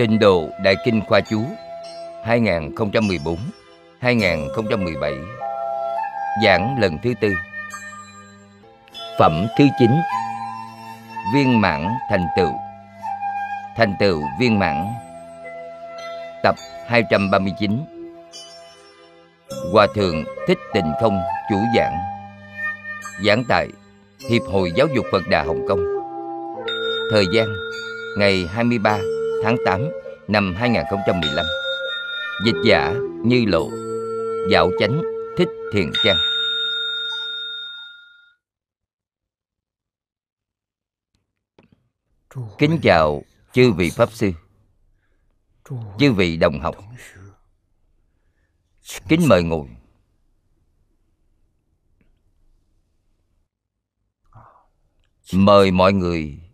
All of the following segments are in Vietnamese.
Tịnh độ Đại Kinh Khoa Chú 2014-2017 Giảng lần thứ tư. Phẩm thứ 9 Viên mãn thành tựu. Thành tựu viên mãn. Tập 239 Hòa Thượng Thích Tịnh Không chủ giảng. Giảng tại Hiệp hội Giáo dục Phật Đà Hồng Kông. Thời gian, Ngày 23 tháng 8 năm 2015 Dịch giả Như Lộ, Dạo chánh, Thích Thiền Trang. Kính chào chư vị Pháp Sư, Chư vị đồng học. Kính mời ngồi. Mời mọi người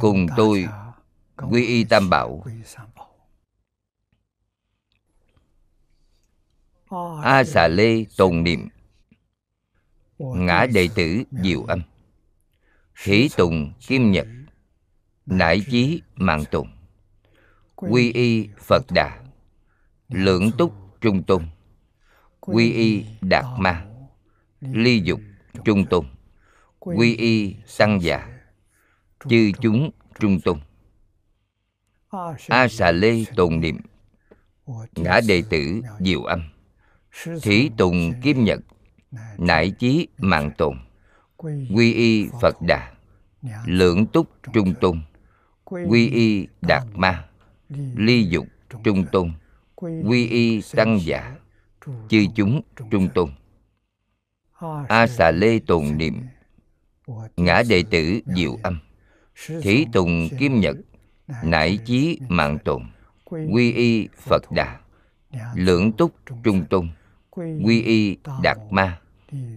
cùng tôi quy y tam bảo. a xà lê tồn niệm. Ngã đệ tử diệu âm. Hỷ tùng kim nhật. Nải chí mạng tùng. Quy y phật đà. Lưỡng túc trung tôn. Quy y đạt ma. Ly dục trung tôn. Quy y tăng già chư chúng trung tùng, a xà lê tồn niệm. Ngã đệ tử diệu âm. Thí tùng kim nhật. Nải chí mạng tồn. Quy y phật đà. Lưỡng túc trung tùng, quy y đạt ma. Ly dục trung tùng, quy y tăng giả chư chúng trung tùng, a xà lê tồn niệm. Ngã đệ tử diệu âm thí tùng kim nhật nải chí mạng tồn quy y phật đà lưỡng túc trung tôn quy y đạt ma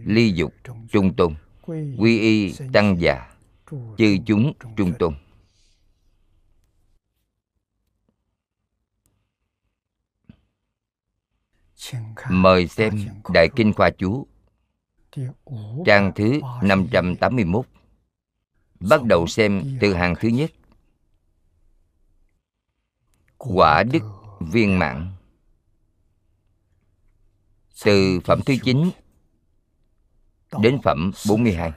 ly dục trung tôn quy y tăng già chư chúng trung tôn. Mời xem Đại Kinh Khoa Chú Trang thứ 581 Bắt đầu xem từ hàng thứ nhất. Quả đức viên mãn. Từ phẩm thứ 9 đến phẩm 42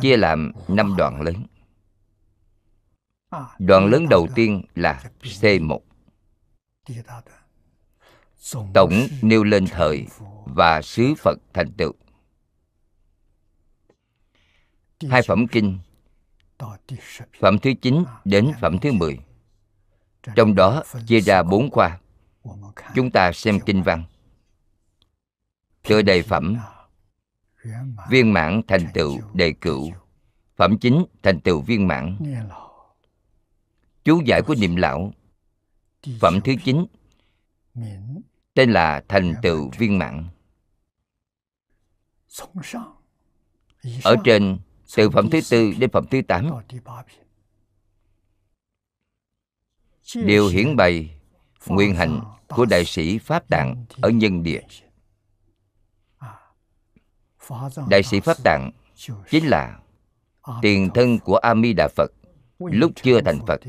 Chia làm 5 đoạn lớn. Đoạn lớn đầu tiên là C1 Tổng nêu lên thời và sứ Phật thành tựu hai phẩm kinh. Phẩm thứ 9 đến phẩm thứ 10 trong đó chia ra bốn khoa. chúng ta xem kinh văn. Tựa đề phẩm viên mãn thành tựu đề cửu. Phẩm chính thành tựu viên mãn. Chú giải của niệm lão. Phẩm thứ 9 tên là thành tựu viên mãn. Ở trên từ phẩm thứ tư đến phẩm thứ tám. Đều hiển bày nguyên hạnh của đại sĩ pháp tạng ở nhân địa. Đại sĩ pháp tạng chính là tiền thân của a di đà phật lúc chưa thành phật.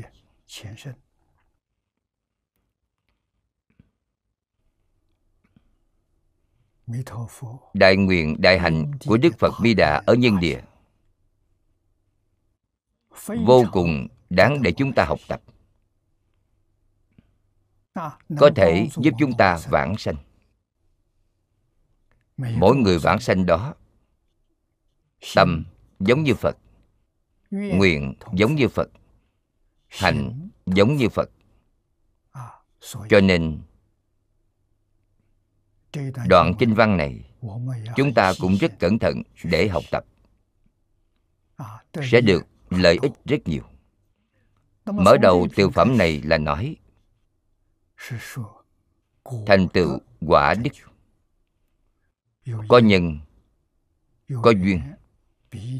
Đại nguyện đại hạnh của đức phật bi đà ở nhân địa vô cùng đáng để chúng ta học tập. Có thể giúp chúng ta vãng sanh. Mỗi người vãng sanh đó tâm giống như phật nguyện giống như phật hạnh giống như phật. Cho nên đoạn kinh văn này chúng ta cũng rất cẩn thận để học tập. Sẽ được lợi ích rất nhiều. Mở đầu tiểu phẩm này là nói, thành tựu quả đức. Có nhân, có duyên,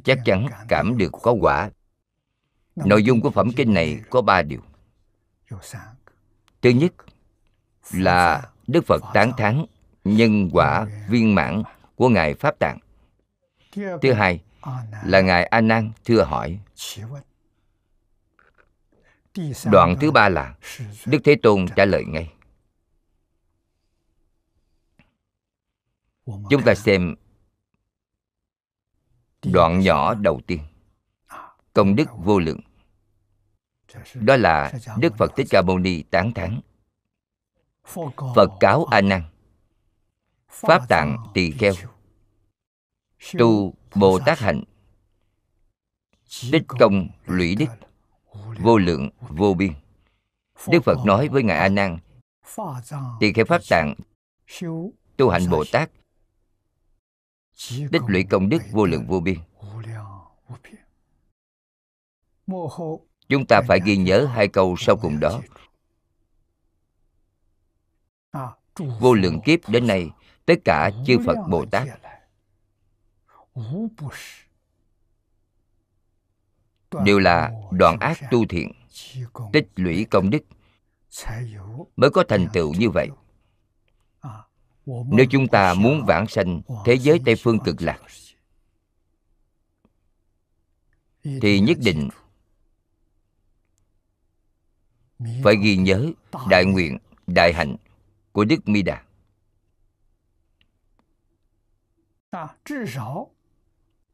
chắc chắn cảm được có quả. Nội dung của phẩm kinh này có ba điều. Thứ nhất là đức phật tán thán nhân quả viên mãn của ngài pháp tạng. Thứ hai là ngài a nan thưa hỏi. Đoạn thứ ba là đức thế tôn trả lời ngay. Chúng ta xem đoạn nhỏ đầu tiên. Công đức vô lượng. Đó là đức phật thích ca mâu ni tán thán. Phật cáo a nan pháp tạng tỳ kheo. Tu bồ tát hạnh. Tích công lũy đức vô lượng, vô biên. Đức phật nói với ngài a nan, tỳ kheo pháp tạng, tu hạnh bồ tát tích lũy công đức vô lượng, vô biên. Chúng ta phải ghi nhớ hai câu sau cùng đó. Vô lượng kiếp đến nay, tất cả chư phật bồ tát đều là đoạn ác tu thiện tích lũy công đức mới có thành tựu như vậy nếu chúng ta muốn vãng sanh thế giới tây phương cực lạc thì nhất định phải ghi nhớ đại nguyện đại hạnh của đức mi đà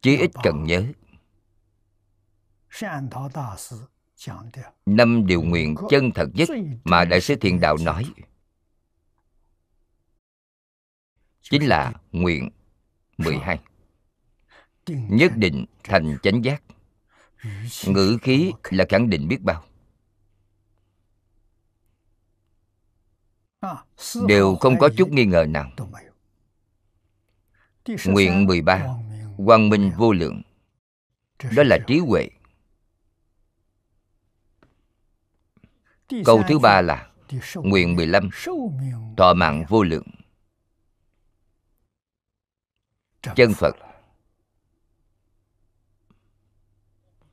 chí ít cần nhớ. Năm điều nguyện chân thật nhất mà đại sư thiền đạo nói. Chính là nguyện 12 nhất định thành chánh giác. Ngữ khí là khẳng định biết bao. Đều không có chút nghi ngờ nào. Nguyện 13 quang minh vô lượng. Đó là trí huệ. Câu thứ ba là nguyện 15 thọ mạng vô lượng. Chân phật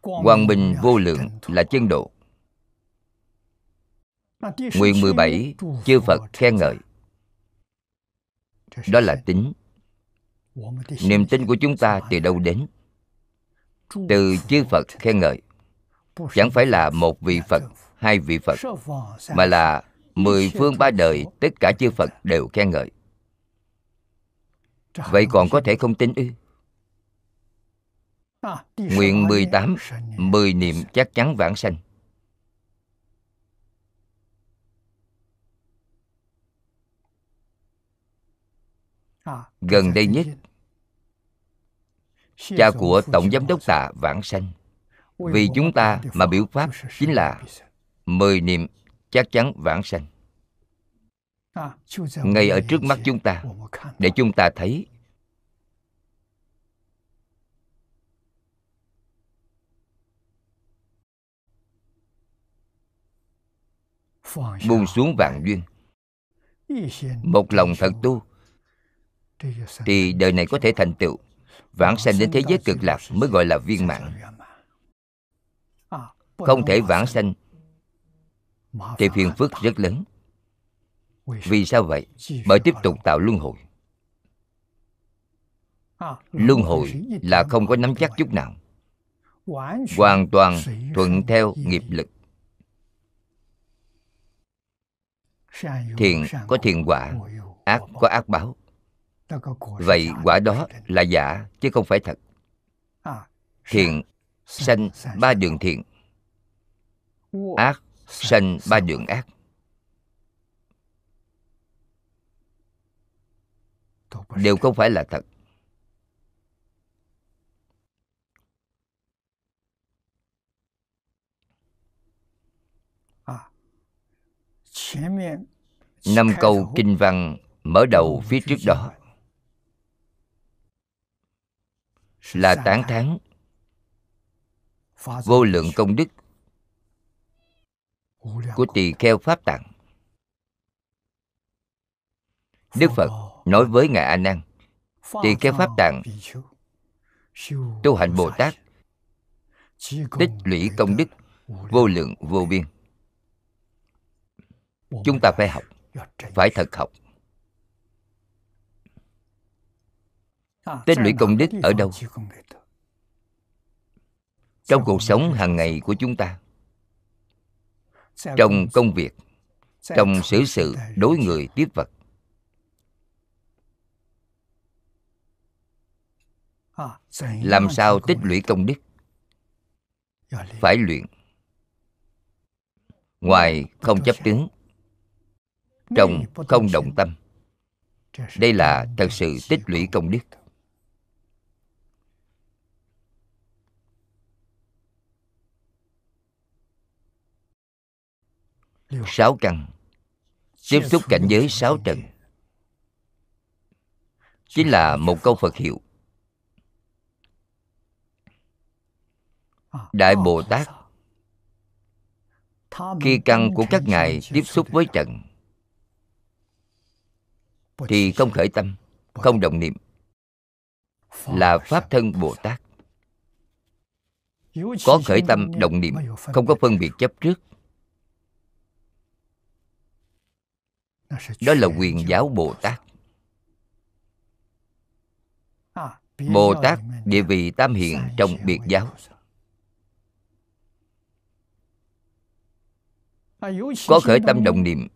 quang minh vô lượng là chân độ. Nguyện 17 chư phật khen ngợi. Đó là tính niềm tin của chúng ta từ đâu đến? Từ chư phật khen ngợi. Chẳng phải là một vị phật, hai vị phật, mà là mười phương ba đời, tất cả chư phật đều khen ngợi. Vậy còn có thể không tin ư? Nguyện 18 mười niệm chắc chắn vãng sanh. Gần đây nhất cha của tổng giám đốc tạ vãng sanh. Vì chúng ta mà biểu pháp chính là mười niệm chắc chắn vãng sanh. Ngay ở trước mắt chúng ta để chúng ta thấy buông xuống vạn duyên. Một lòng thật tu thì đời này có thể thành tựu vãng sanh đến thế giới cực lạc mới gọi là viên mãn. Không thể vãng sanh thì phiền phức rất lớn. Vì sao vậy? Bởi tiếp tục tạo luân hồi. Luân hồi là không có nắm chắc chút nào. Hoàn toàn thuận theo nghiệp lực. Thiện có thiện quả, ác có ác báo vậy quả đó là giả chứ không phải thật. Thiện sanh ba đường thiện. Ác sanh ba đường ác. Đều không phải là thật. Năm câu kinh văn mở đầu phía trước đó là tán thán. Vô lượng công đức của tỳ kheo pháp tạng. Đức phật nói với ngài a nan tỳ kheo pháp tạng tu hành bồ tát. Tích lũy công đức vô lượng vô biên. Chúng ta phải học phải thật học tích lũy công đức ở đâu? trong cuộc sống hàng ngày của chúng ta. trong công việc trong xử sự đối người tiếp vật. làm sao tích lũy công đức phải luyện. Ngoài không chấp tướng trong không động tâm. đây là thật sự tích lũy công đức sáu căn. Tiếp xúc cảnh giới sáu trần chính là một câu phật hiệu. Đại bồ tát. khi căn của các ngài tiếp xúc với trần thì không khởi tâm không động niệm. là pháp thân bồ tát. Có khởi tâm động niệm không có phân biệt chấp trước đó là quyền giáo bồ tát. Bồ tát địa vị tam hiện trong biệt giáo. Có khởi tâm động niệm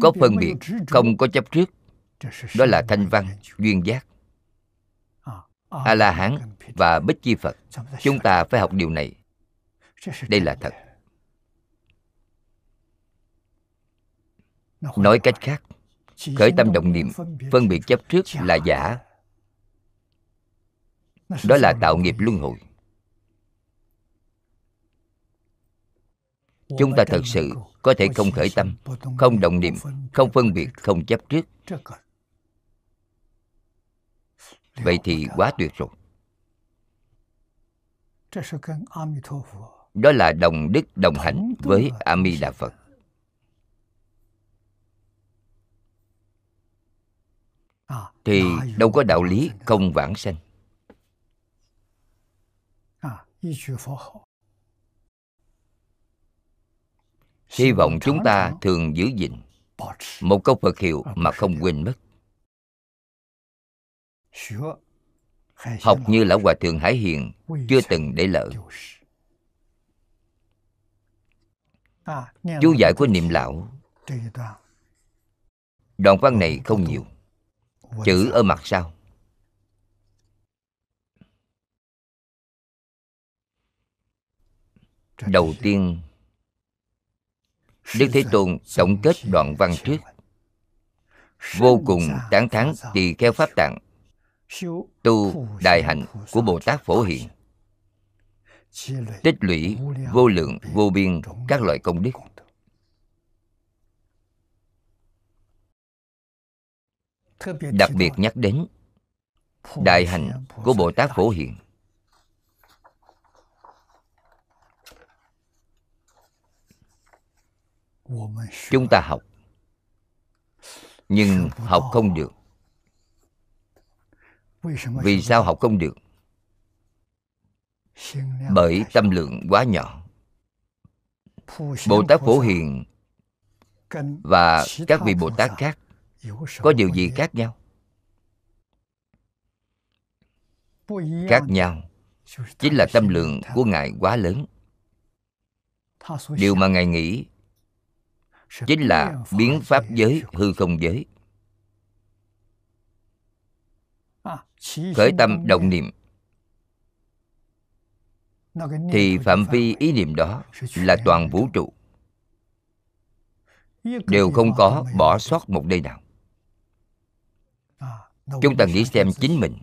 có phân biệt không có chấp trước đó là thanh văn duyên giác. A la hán và bích chi phật chúng ta phải học điều này. đây là thật nói cách khác khởi tâm động niệm phân biệt chấp trước là giả. Đó là tạo nghiệp luân hồi. Chúng ta thật sự có thể không khởi tâm không động niệm không phân biệt không chấp trước. vậy thì quá tuyệt rồi. Đó là đồng đức đồng hạnh với a di đà phật thì đâu có đạo lý không vãng sanh. Hy vọng chúng ta thường giữ gìn một câu phật hiệu mà không quên mất. Học như lão hòa thượng hải hiền chưa từng để lỡ chú giải của niệm lão. Đoạn văn này không nhiều chữ ở mặt sau. Đầu tiên đức thế tôn tổng kết đoạn văn trước vô cùng tán thán tỳ kheo pháp tạng. Tu đại hạnh của bồ tát phổ hiện tích lũy vô lượng vô biên các loại công đức đặc biệt nhắc đến đại hạnh của bồ tát phổ hiện chúng ta học, nhưng học không được. Vì sao học không được? Bởi tâm lượng quá nhỏ. Bồ tát phổ hiền và các vị bồ tát khác có điều gì khác nhau? Khác nhau chính là tâm lượng của ngài quá lớn. Điều mà ngài nghĩ chính là biến pháp giới hư không giới. Khởi tâm động niệm. thì phạm vi ý niệm đó là toàn vũ trụ. Đều không có bỏ sót một nơi nào chúng ta nghĩ xem chính mình.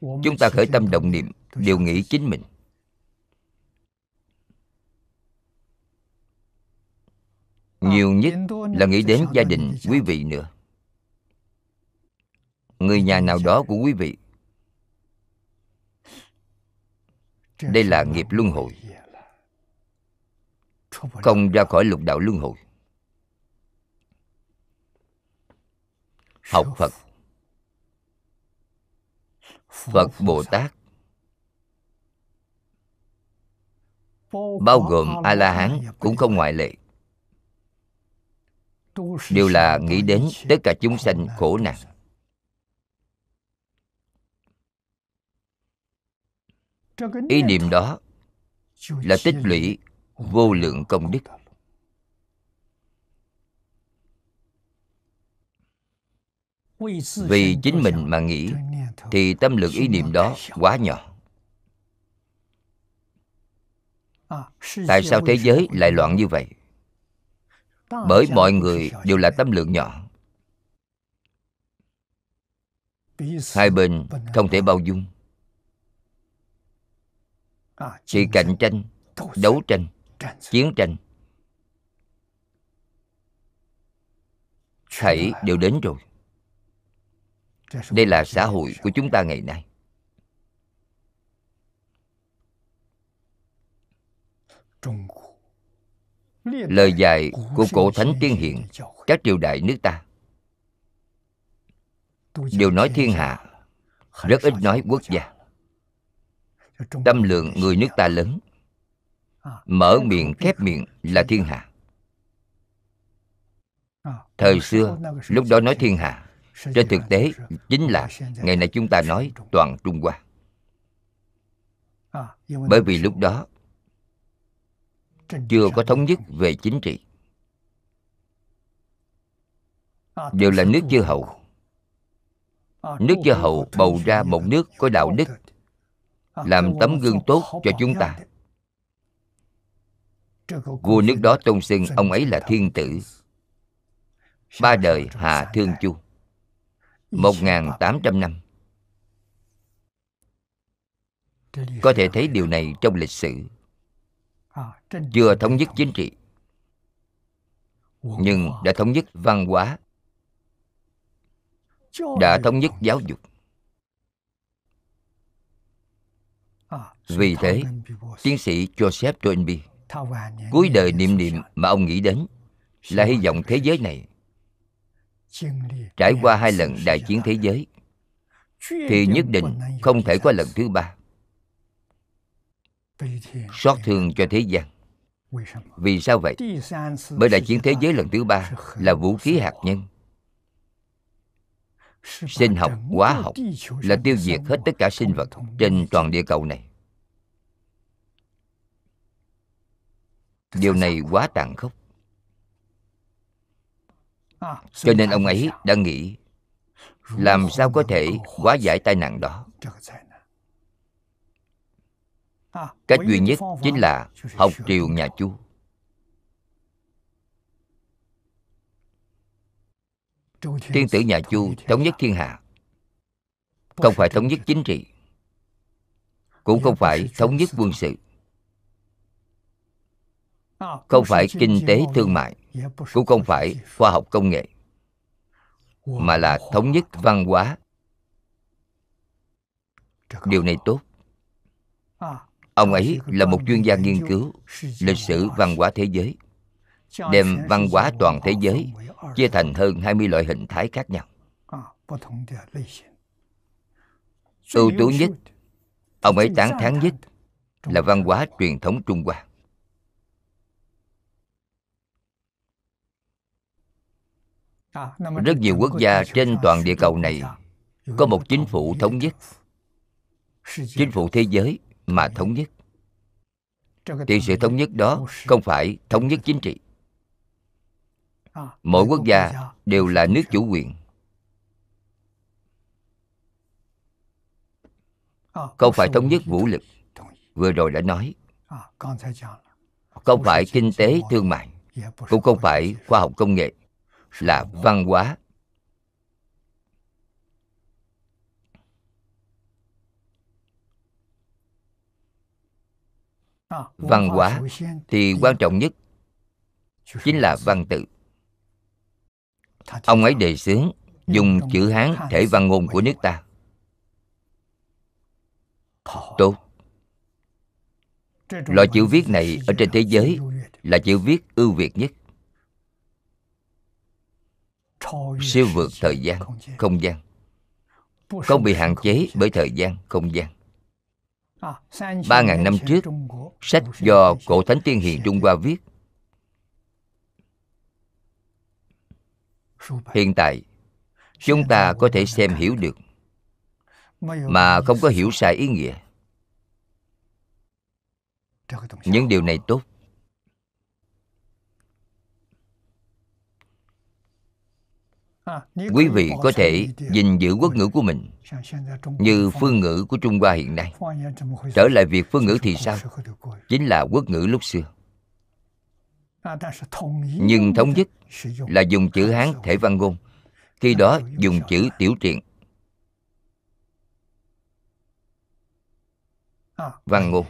Chúng ta khởi tâm động niệm, đều nghĩ chính mình. Nhiều nhất là nghĩ đến gia đình, quý vị nữa. Người nhà nào đó của quý vị. Đây là nghiệp luân hồi. Không ra khỏi lục đạo luân hồi. Học phật phật bồ tát. Bao gồm a la hán cũng không ngoại lệ. Đều là nghĩ đến tất cả chúng sanh khổ nạn. Ý niệm đó là tích lũy vô lượng công đức. Vì chính mình mà nghĩ, thì tâm lượng ý niệm đó quá nhỏ. Tại sao thế giới lại loạn như vậy? Bởi mọi người đều là tâm lượng nhỏ. Hai bên không thể bao dung. Chỉ cạnh tranh, đấu tranh, chiến tranh. Thảy đều đến rồi đây là xã hội của chúng ta ngày nay. Lời dạy của cổ thánh tiên hiện các triều đại nước ta. Đều nói thiên hạ rất ít nói quốc gia. tâm lượng người nước ta lớn. Mở miệng khép miệng là thiên hạ. Thời xưa lúc đó nói thiên hạ trên thực tế, chính là ngày nay chúng ta nói toàn trung hoa. Bởi vì lúc đó chưa có thống nhất về chính trị. Đều là nước chư hầu. Nước chư hầu bầu ra một nước có đạo đức, làm tấm gương tốt cho chúng ta. Vua nước đó tôn xưng ông ấy là thiên tử. Ba đời hạ thương chu một ngàn tám trăm năm. Có thể thấy điều này trong lịch sử. Chưa thống nhất chính trị, nhưng đã thống nhất văn hóa, đã thống nhất giáo dục. Vì thế, tiến sĩ joseph toynbee, cuối đời niệm niệm mà ông nghĩ đến, là hy vọng thế giới này trải qua hai lần đại chiến thế giới thì nhất định không thể có lần thứ ba. Xót thương cho thế gian. Vì sao vậy? Bởi đại chiến thế giới lần thứ ba là vũ khí hạt nhân. sinh học hóa học là tiêu diệt hết tất cả sinh vật trên toàn địa cầu này. Điều này quá tàn khốc cho nên ông ấy đã nghĩ làm sao có thể hóa giải tai nạn đó. Cách duy nhất chính là học triều nhà chu thiên tử nhà chu thống nhất thiên hạ không phải thống nhất chính trị cũng không phải thống nhất quân sự không phải kinh tế thương mại cũng không phải khoa học công nghệ mà là thống nhất văn hóa. Điều này tốt. Ông ấy là một chuyên gia nghiên cứu lịch sử văn hóa thế giới đem văn hóa toàn thế giới chia thành hơn 20 loại hình thái khác nhau. Ưu tú nhất ông ấy tán thán nhất là văn hóa truyền thống trung hoa rất nhiều quốc gia trên toàn địa cầu này có một chính phủ thống nhất. Chính phủ thế giới mà thống nhất. Thì sự thống nhất đó không phải thống nhất chính trị. Mỗi quốc gia đều là nước chủ quyền. Không phải thống nhất vũ lực. vừa rồi đã nói. Không phải kinh tế thương mại. Cũng không phải khoa học công nghệ là văn hóa. Văn hóa thì quan trọng nhất chính là văn tự. Ông ấy đề xướng dùng chữ hán thể văn ngôn của nước ta. Tốt. Loại chữ viết này ở trên thế giới là chữ viết ưu việt nhất siêu vượt thời gian, không gian. Không bị hạn chế bởi thời gian, không gian. Ba ngàn năm trước, sách do cổ thánh tiên hiền trung hoa viết. Hiện tại, chúng ta có thể xem hiểu được, mà không có hiểu sai ý nghĩa. Những điều này tốt. Quý vị có thể gìn giữ quốc ngữ của mình như phương ngữ của trung hoa hiện nay. Trở lại việc phương ngữ thì sao? chính là quốc ngữ lúc xưa. Nhưng thống nhất là dùng chữ hán thể văn ngôn. Khi đó dùng chữ tiểu truyện văn ngôn.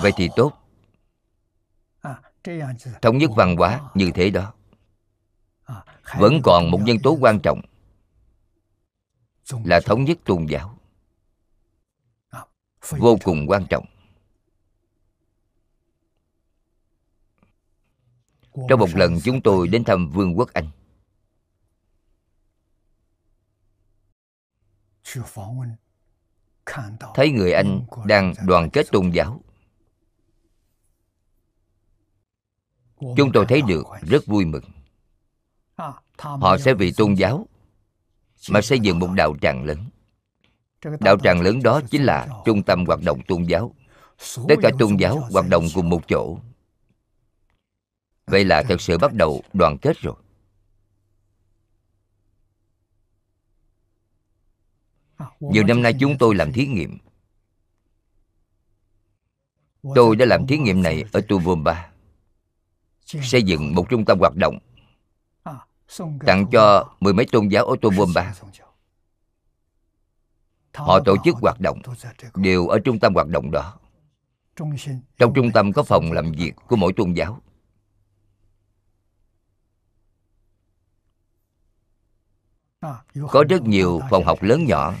vậy thì tốt thống nhất văn hóa như thế đó. Vẫn còn một nhân tố quan trọng là thống nhất tôn giáo. Vô cùng quan trọng. Trong một lần chúng tôi đến thăm vương quốc anh thấy người anh đang đoàn kết tôn giáo chúng tôi thấy được rất vui mừng. Họ sẽ vì tôn giáo mà xây dựng một đạo tràng lớn. Đạo tràng lớn đó chính là trung tâm hoạt động tôn giáo. tất cả tôn giáo hoạt động cùng một chỗ. Vậy là thật sự bắt đầu đoàn kết rồi. Nhiều năm nay chúng tôi làm thí nghiệm. Tôi đã làm thí nghiệm này ở tuvumba xây dựng một trung tâm hoạt động, tặng cho mười mấy tôn giáo ở ba. Họ tổ chức hoạt động đều ở trung tâm hoạt động đó. Trong trung tâm có phòng làm việc của mỗi tôn giáo. Có rất nhiều phòng học lớn nhỏ,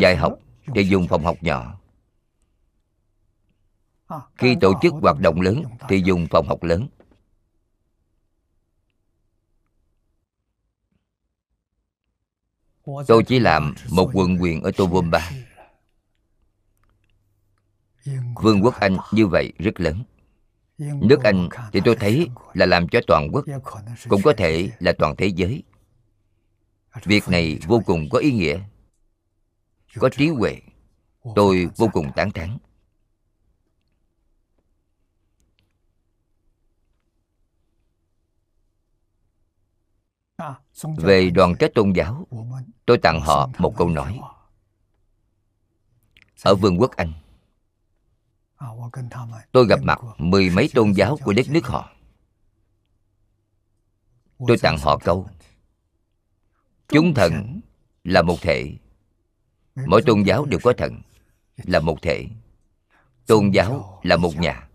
dạy học thì dùng phòng học nhỏ khi tổ chức hoạt động lớn thì dùng phòng học lớn. Tôi chỉ làm một quận quyền ở Tovomba vương quốc anh như vậy rất lớn. Nước anh thì tôi thấy là làm cho toàn quốc cũng có thể là toàn thế giới. Việc này vô cùng có ý nghĩa có trí huệ. Tôi vô cùng tán thán về đoàn kết tôn giáo, tôi tặng họ một câu nói. Ở vương quốc anh, tôi gặp mặt mười mấy tôn giáo của đất nước họ. Tôi tặng họ câu, chúng thần là một thể. Mỗi tôn giáo đều có thần là một thể. Tôn giáo là một nhà.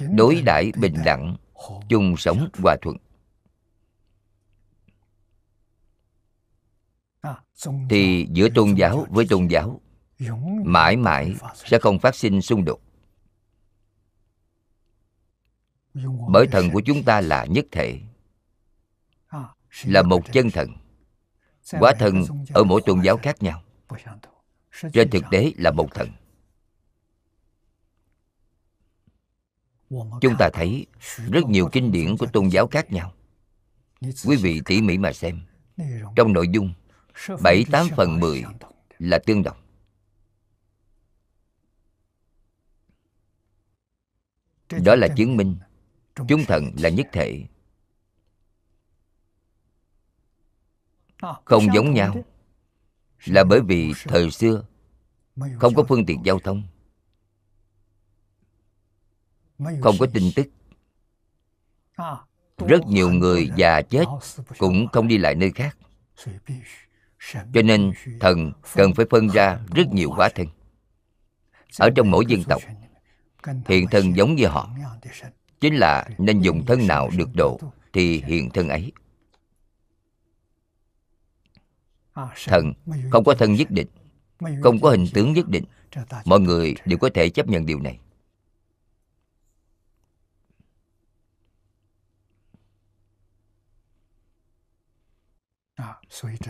Đối đãi bình đẳng, chung sống hòa thuận. Thì giữa tôn giáo với tôn giáo mãi mãi sẽ không phát sinh xung đột. Bởi thần của chúng ta là nhất thể là một chân thần. Quá thần ở mỗi tôn giáo khác nhau. trên thực tế là một thần. chúng ta thấy rất nhiều kinh điển của tôn giáo khác nhau. Quý vị tỉ mỉ mà xem. Trong nội dung bảy tám phần mười là tương đồng. Đó là chứng minh chúng thần là nhất thể. Không giống nhau là bởi vì thời xưa không có phương tiện giao thông, không có tin tức. Rất nhiều người già chết cũng không đi lại nơi khác cho nên thần cần phải phân ra rất nhiều hóa thân. Ở trong mỗi dân tộc, hiện thân giống như họ. Chính là nên dùng thân nào được độ thì hiện thân ấy. Thần không có thân nhất định, không có hình tướng nhất định. Mọi người đều có thể chấp nhận điều này.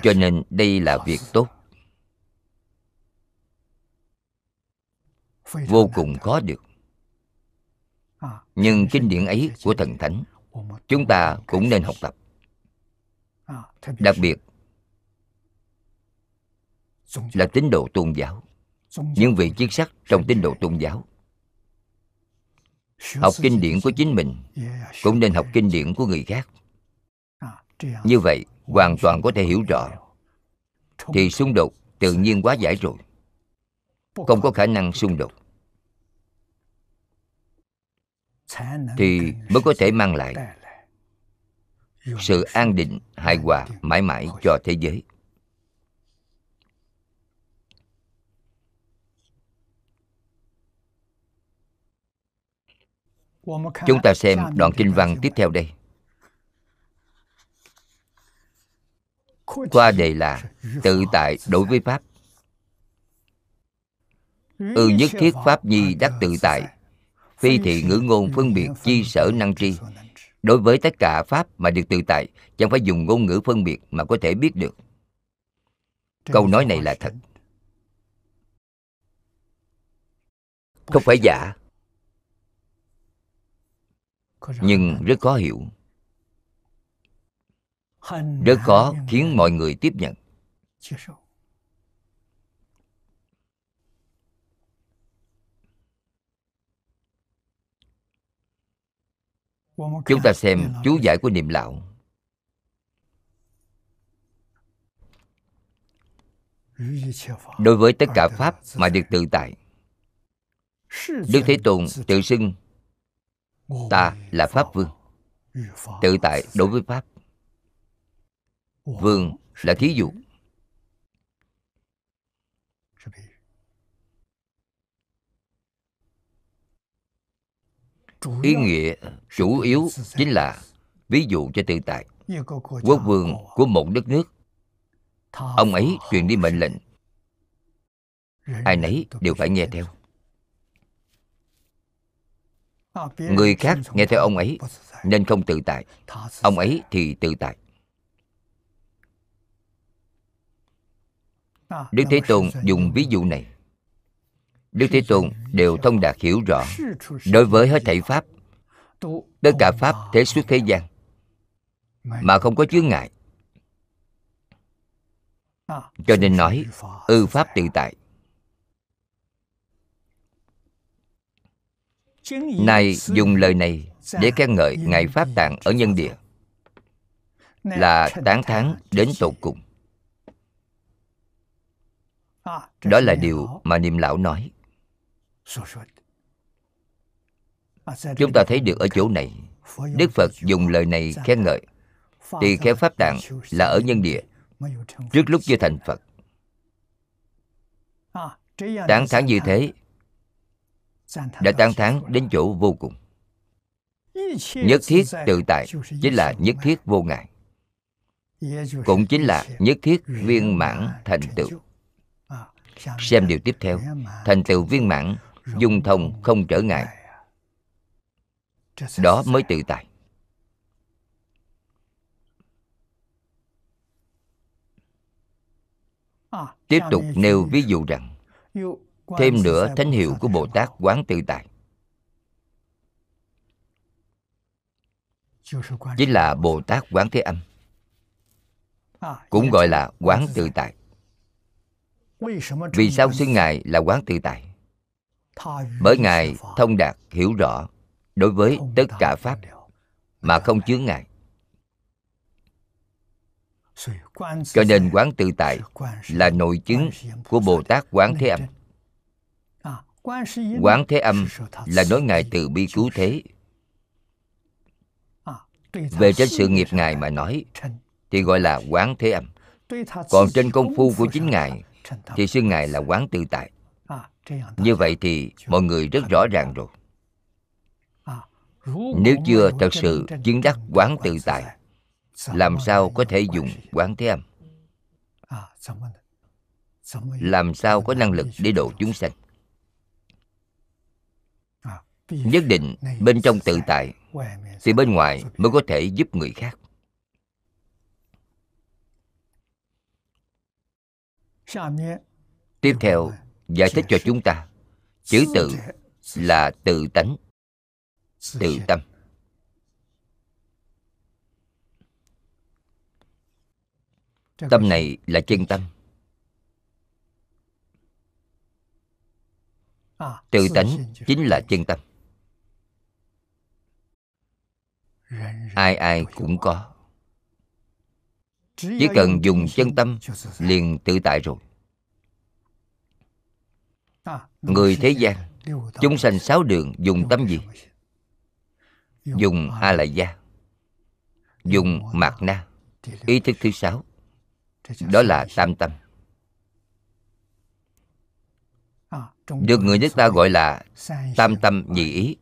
Cho nên đây là việc tốt. Vô cùng khó được. Nhưng kinh điển ấy của thần thánh, chúng ta cũng nên học tập. Đặc biệt là tín đồ tôn giáo, những vị chức sắc trong tín đồ tôn giáo. Học kinh điển của chính mình, cũng nên học kinh điển của người khác. Như vậy hoàn toàn có thể hiểu rõ. Thì xung đột tự nhiên quá giải rồi. Không có khả năng xung đột. Thì mới có thể mang lại sự an định hài hòa mãi mãi cho thế giới. Chúng ta xem đoạn kinh văn tiếp theo đây qua đề là tự tại đối với pháp. Ư ừ nhất thiết pháp nhi đắc tự tại. Phi thị ngữ ngôn phân biệt chi sở năng tri. Đối với tất cả pháp mà được tự tại, chẳng phải dùng ngôn ngữ phân biệt mà có thể biết được. Câu nói này là thật. Không phải giả, nhưng rất khó hiểu rất khó khiến mọi người tiếp nhận. Chúng ta xem chú giải của niệm lão đối với tất cả pháp mà được tự tại đức thế tôn tự xưng ta là pháp vương. Tự tại đối với pháp vương là thí dụ. Ý nghĩa chủ yếu chính là ví dụ cho tự tại. Quốc vương của một đất nước. Ông ấy truyền đi mệnh lệnh. Ai nấy đều phải nghe theo. Người khác nghe theo ông ấy nên không tự tại. Ông ấy thì tự tại đức thế tôn dùng ví dụ này. Đức thế tôn đều thông đạt hiểu rõ đối với hết thảy pháp tất cả pháp thế xuất thế gian mà không có chướng ngại. Cho nên nói ư pháp tự tại. Nay dùng lời này để khen ngợi ngài pháp tạng ở nhân địa. Là tán thán đến tột cùng đó là điều mà niệm lão nói. Chúng ta thấy được ở chỗ này đức phật dùng lời này khen ngợi. Tỳ kheo pháp tạng là ở nhân địa trước lúc chưa thành phật. Tán thán như thế đã tán thán đến chỗ vô cùng. Nhất thiết tự tại chính là nhất thiết vô ngại. Cũng chính là nhất thiết viên mãn thành tựu xem điều tiếp theo. Thành tựu viên mãn, dung thông không trở ngại. Đó mới tự tại. Tiếp tục nêu ví dụ rằng, thêm nữa thánh hiệu của bồ tát quán tự tại. Chính là bồ tát quán thế âm, cũng gọi là quán tự tại vì sao xưng ngài là quán tự tại? Bởi ngài thông đạt hiểu rõ đối với tất cả pháp mà không chướng ngại cho nên quán tự tại là nội chứng của bồ tát quán thế âm. quán thế âm là nói ngài từ bi cứu thế. Về trên sự nghiệp ngài mà nói thì gọi là quán thế âm. Còn trên công phu của chính ngài thì xưng ngài là quán tự tại như vậy thì mọi người rất rõ ràng rồi. Nếu chưa thật sự chứng đắc quán tự tại làm sao có thể dùng quán thế âm? Làm sao có năng lực để độ chúng sanh? Nhất định bên trong tự tại thì bên ngoài mới có thể giúp người khác Tiếp theo, giải thích cho chúng ta. Chữ tự là tự tánh Tự tâm. Tâm này là chân tâm. Tự tánh chính là chân tâm. Ai ai cũng có chỉ cần dùng chân tâm, liền tự tại rồi. Người thế gian, chúng sanh sáu đường dùng tâm gì? Dùng a la gia dùng mạt na, ý thức thứ sáu, đó là tam tâm. Được người nước ta gọi là tam tâm nhị ý.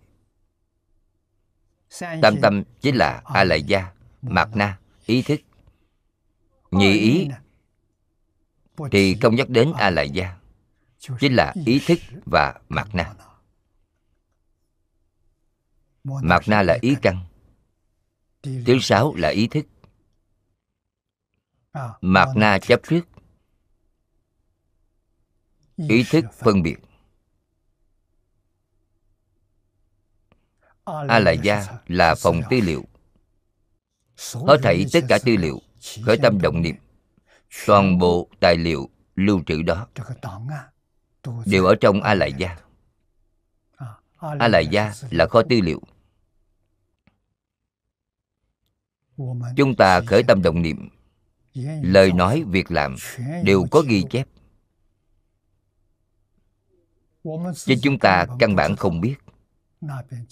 Tam tâm chính là a la gia mạt na, ý thức nhị ý thì không nhắc đến a la gia chính là ý thức và mạt na mạt na là ý căn thứ sáu là ý thức. Mạt na chấp trước. ý thức phân biệt. A la gia là phòng tư liệu. Hết thảy tất cả tư liệu khởi tâm động niệm. toàn bộ tài liệu lưu trữ đó đều ở trong a la gia. A la gia là kho tư liệu. Chúng ta khởi tâm động niệm. lời nói việc làm đều có ghi chép. Chứ chúng ta căn bản không biết.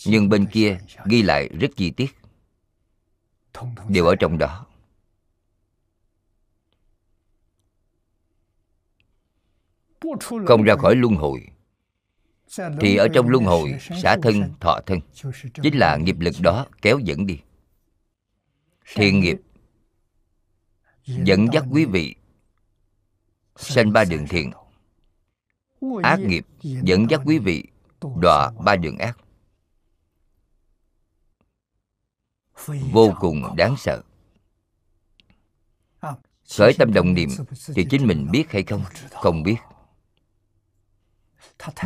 Nhưng bên kia ghi lại rất chi tiết. Đều ở trong đó không ra khỏi luân hồi. thì ở trong luân hồi xả thân thọ thân chính là nghiệp lực đó kéo dẫn đi. thiện nghiệp dẫn dắt quý vị sanh ba đường thiện ác nghiệp dẫn dắt quý vị đọa ba đường ác vô cùng đáng sợ。khởi tâm động niệm thì chính mình biết hay không? không biết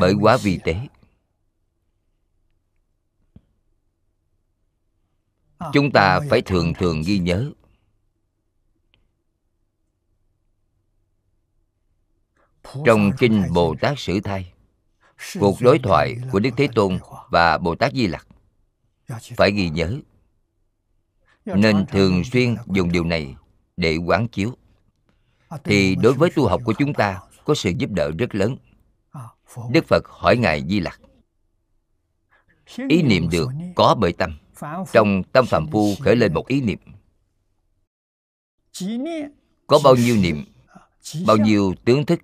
bởi quá vi tế. Chúng ta phải thường thường ghi nhớ. Trong kinh bồ tát sử thai cuộc đối thoại của đức thế tôn và bồ tát di lặc phải ghi nhớ. nên thường xuyên dùng điều này để quán chiếu. Thì đối với tu học của chúng ta có sự giúp đỡ rất lớn đức phật hỏi ngài di lặc ý niệm được có bởi tâm trong tâm phạm phu khởi lên một ý niệm. Có bao nhiêu niệm bao nhiêu tướng thức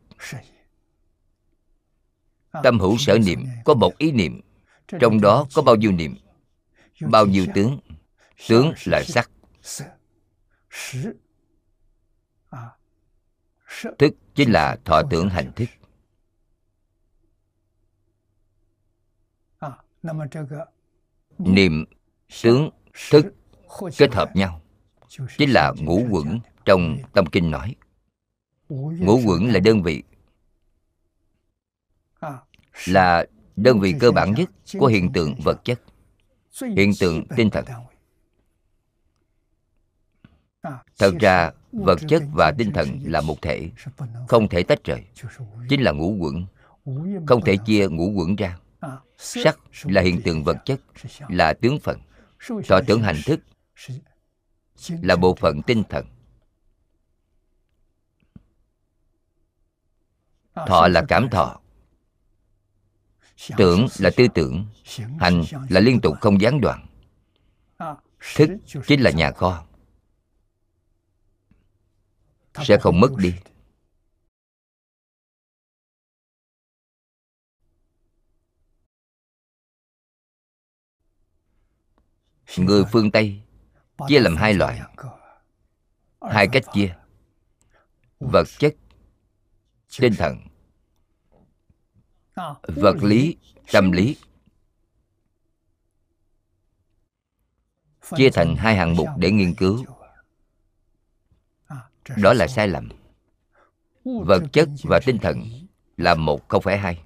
tâm hữu sở niệm có một ý niệm. trong đó có bao nhiêu niệm bao nhiêu tướng tướng là sắc. thức chính là thọ tưởng hành thức niệm tướng thức kết hợp nhau chính là ngũ quẩn trong tâm kinh nói。ngũ quẩn là đơn vị。là đơn vị cơ bản nhất của hiện tượng vật chất hiện tượng tinh thần。thật ra vật chất và tinh thần là một thể không thể tách rời chính là ngũ quẩn không thể chia ngũ quẩn ra sắc là hiện tượng vật chất, là tướng phận thọ tưởng hành thức là bộ phận tinh thần. Thọ là cảm thọ. Tưởng là tư tưởng. Hành là liên tục không gián đoạn. Thức chính là nhà kho. Sẽ không mất đi. Người phương tây chia làm hai loại. Hai cách chia. Vật chất tinh thần. Vật lý tâm lý. Chia thành hai hạng mục để nghiên cứu. Đó là sai lầm. Vật chất và tinh thần là một không phải hai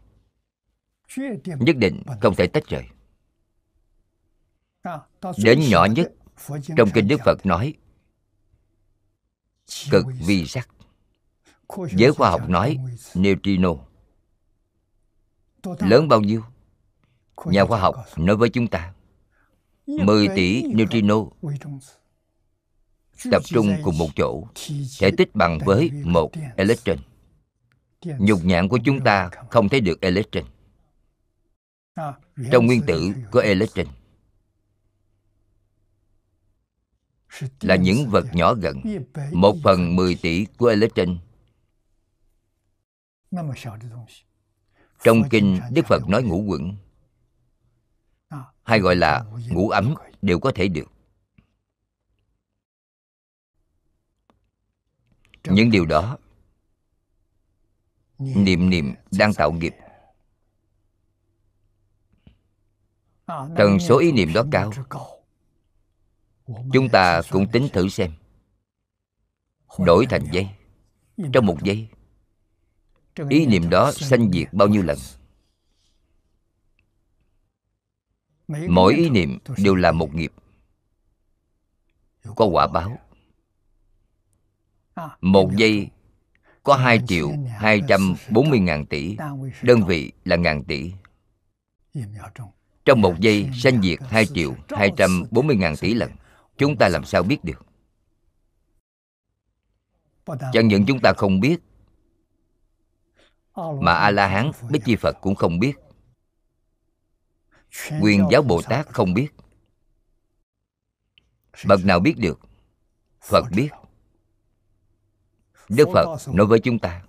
nhất định không thể tách rời đến nhỏ nhất trong kinh đức phật nói cực vi sắc giới khoa học nói neutrino. Lớn bao nhiêu? Nhà khoa học nói với chúng ta 10 tỷ neutrino tập trung cùng một chỗ thể tích bằng với một electron. Nhục nhãn của chúng ta không thấy được electron. Trong nguyên tử có electron là những vật nhỏ gần, một phần mười tỷ của electron trong kinh, đức phật nói ngũ quẩn. Hay gọi là ngũ ấm đều có thể được. Những điều đó, niệm niệm đang tạo nghiệp. Tần số ý niệm đó cao chúng ta cũng tính thử xem. Đổi thành giây trong một giây ý niệm đó sanh diệt bao nhiêu lần? mỗi ý niệm đều là một nghiệp. Có quả báo. một giây có 2 triệu 240 ngàn tỷ. Đơn vị là ngàn tỷ. Trong một giây sanh diệt 2 triệu 240 ngàn tỷ lần Chúng ta làm sao biết được? Chẳng những chúng ta không biết, Mà A-la-hán, Bích Chi Phật cũng không biết. Quyền giáo Bồ Tát không biết. Bậc nào biết được? Phật biết. Đức Phật nói với chúng ta,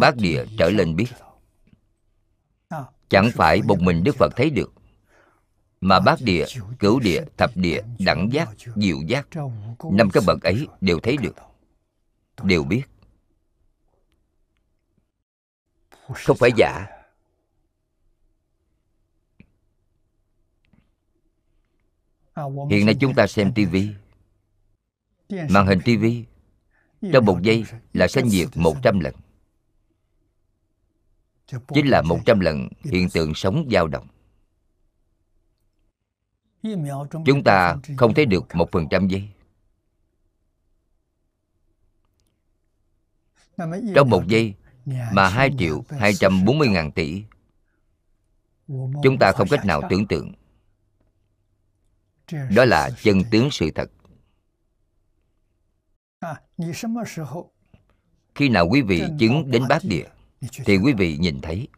Bát địa trở lên biết. Chẳng phải một mình Đức Phật thấy được. Mà bát địa, cửu địa, thập địa, đẳng giác, diệu giác Năm cái bậc ấy đều thấy được. Đều biết. Không phải giả. Hiện nay chúng ta xem tivi Màn hình tivi trong một giây là sanh diệt một trăm lần. Chính là một trăm lần hiện tượng sống dao động. Chúng ta không thấy được một phần trăm giây Trong một giây mà hai triệu hai trăm bốn mươi ngàn tỷ, Chúng ta không cách nào tưởng tượng. Đó là chân tướng sự thật. Khi nào quý vị chứng đến bát địa, thì quý vị nhìn thấy.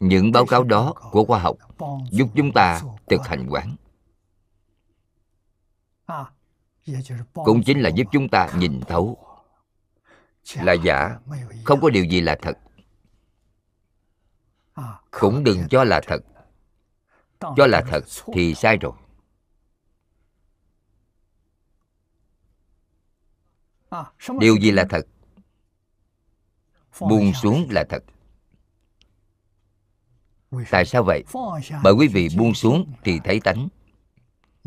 Những báo cáo đó của khoa học giúp chúng ta thực hành quán. Cũng chính là giúp chúng ta nhìn thấu. là giả không có điều gì là thật. Cũng đừng cho là thật. Cho là thật thì sai rồi. Điều gì là thật? Buông xuống là thật tại sao vậy? Bởi quý vị buông xuống thì thấy tánh.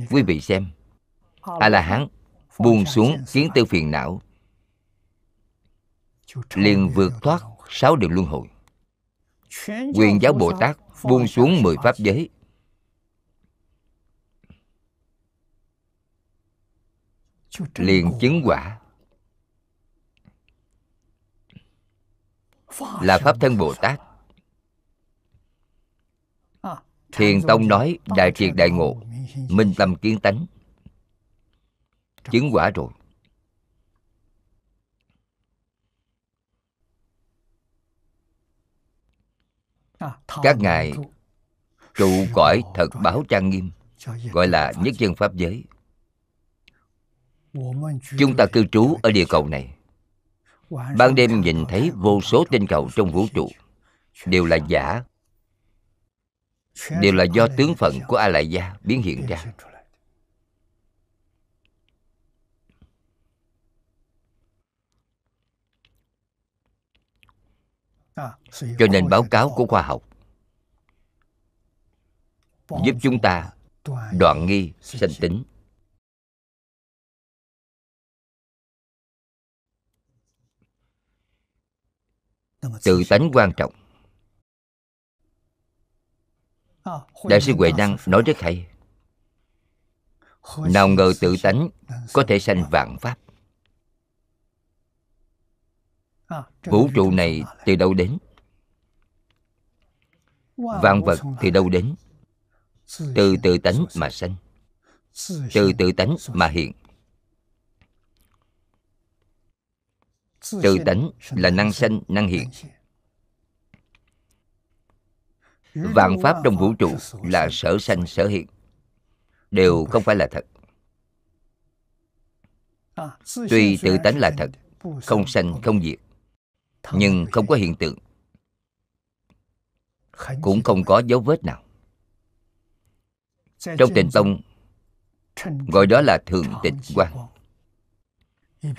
Quý vị xem. A la hán buông xuống kiến tư phiền não. Liền vượt thoát sáu đường luân hồi. Quyền giáo bồ tát buông xuống mười pháp giới. Liền chứng quả là pháp thân bồ tát thiền tông nói đại triệt đại ngộ minh tâm kiến tánh. Chứng quả rồi. Các ngài trụ cõi thật báo trang nghiêm gọi là nhất chân pháp giới. Chúng ta cư trú ở địa cầu này. ban đêm nhìn thấy vô số tinh cầu trong vũ trụ đều là giả đều là do tướng phận của a lại gia biến hiện ra. Cho nên báo cáo của khoa học giúp chúng ta đoạn nghi sanh tính. Tự tánh quan trọng. Đại sư Huệ Năng nói rất hay. Nào ngờ tự tánh có thể sanh vạn pháp. Vũ trụ này từ đâu đến? Vạn vật từ đâu đến? Từ tự tánh mà sanh. Từ tự tánh mà hiện. Tự tánh là năng sanh, năng hiện vạn pháp trong vũ trụ là sở sanh sở hiện. Đều không phải là thật. Tuy tự tánh là thật không sanh không diệt nhưng không có hiện tượng. Cũng không có dấu vết nào. Trong tình tông gọi đó là thường tịch quang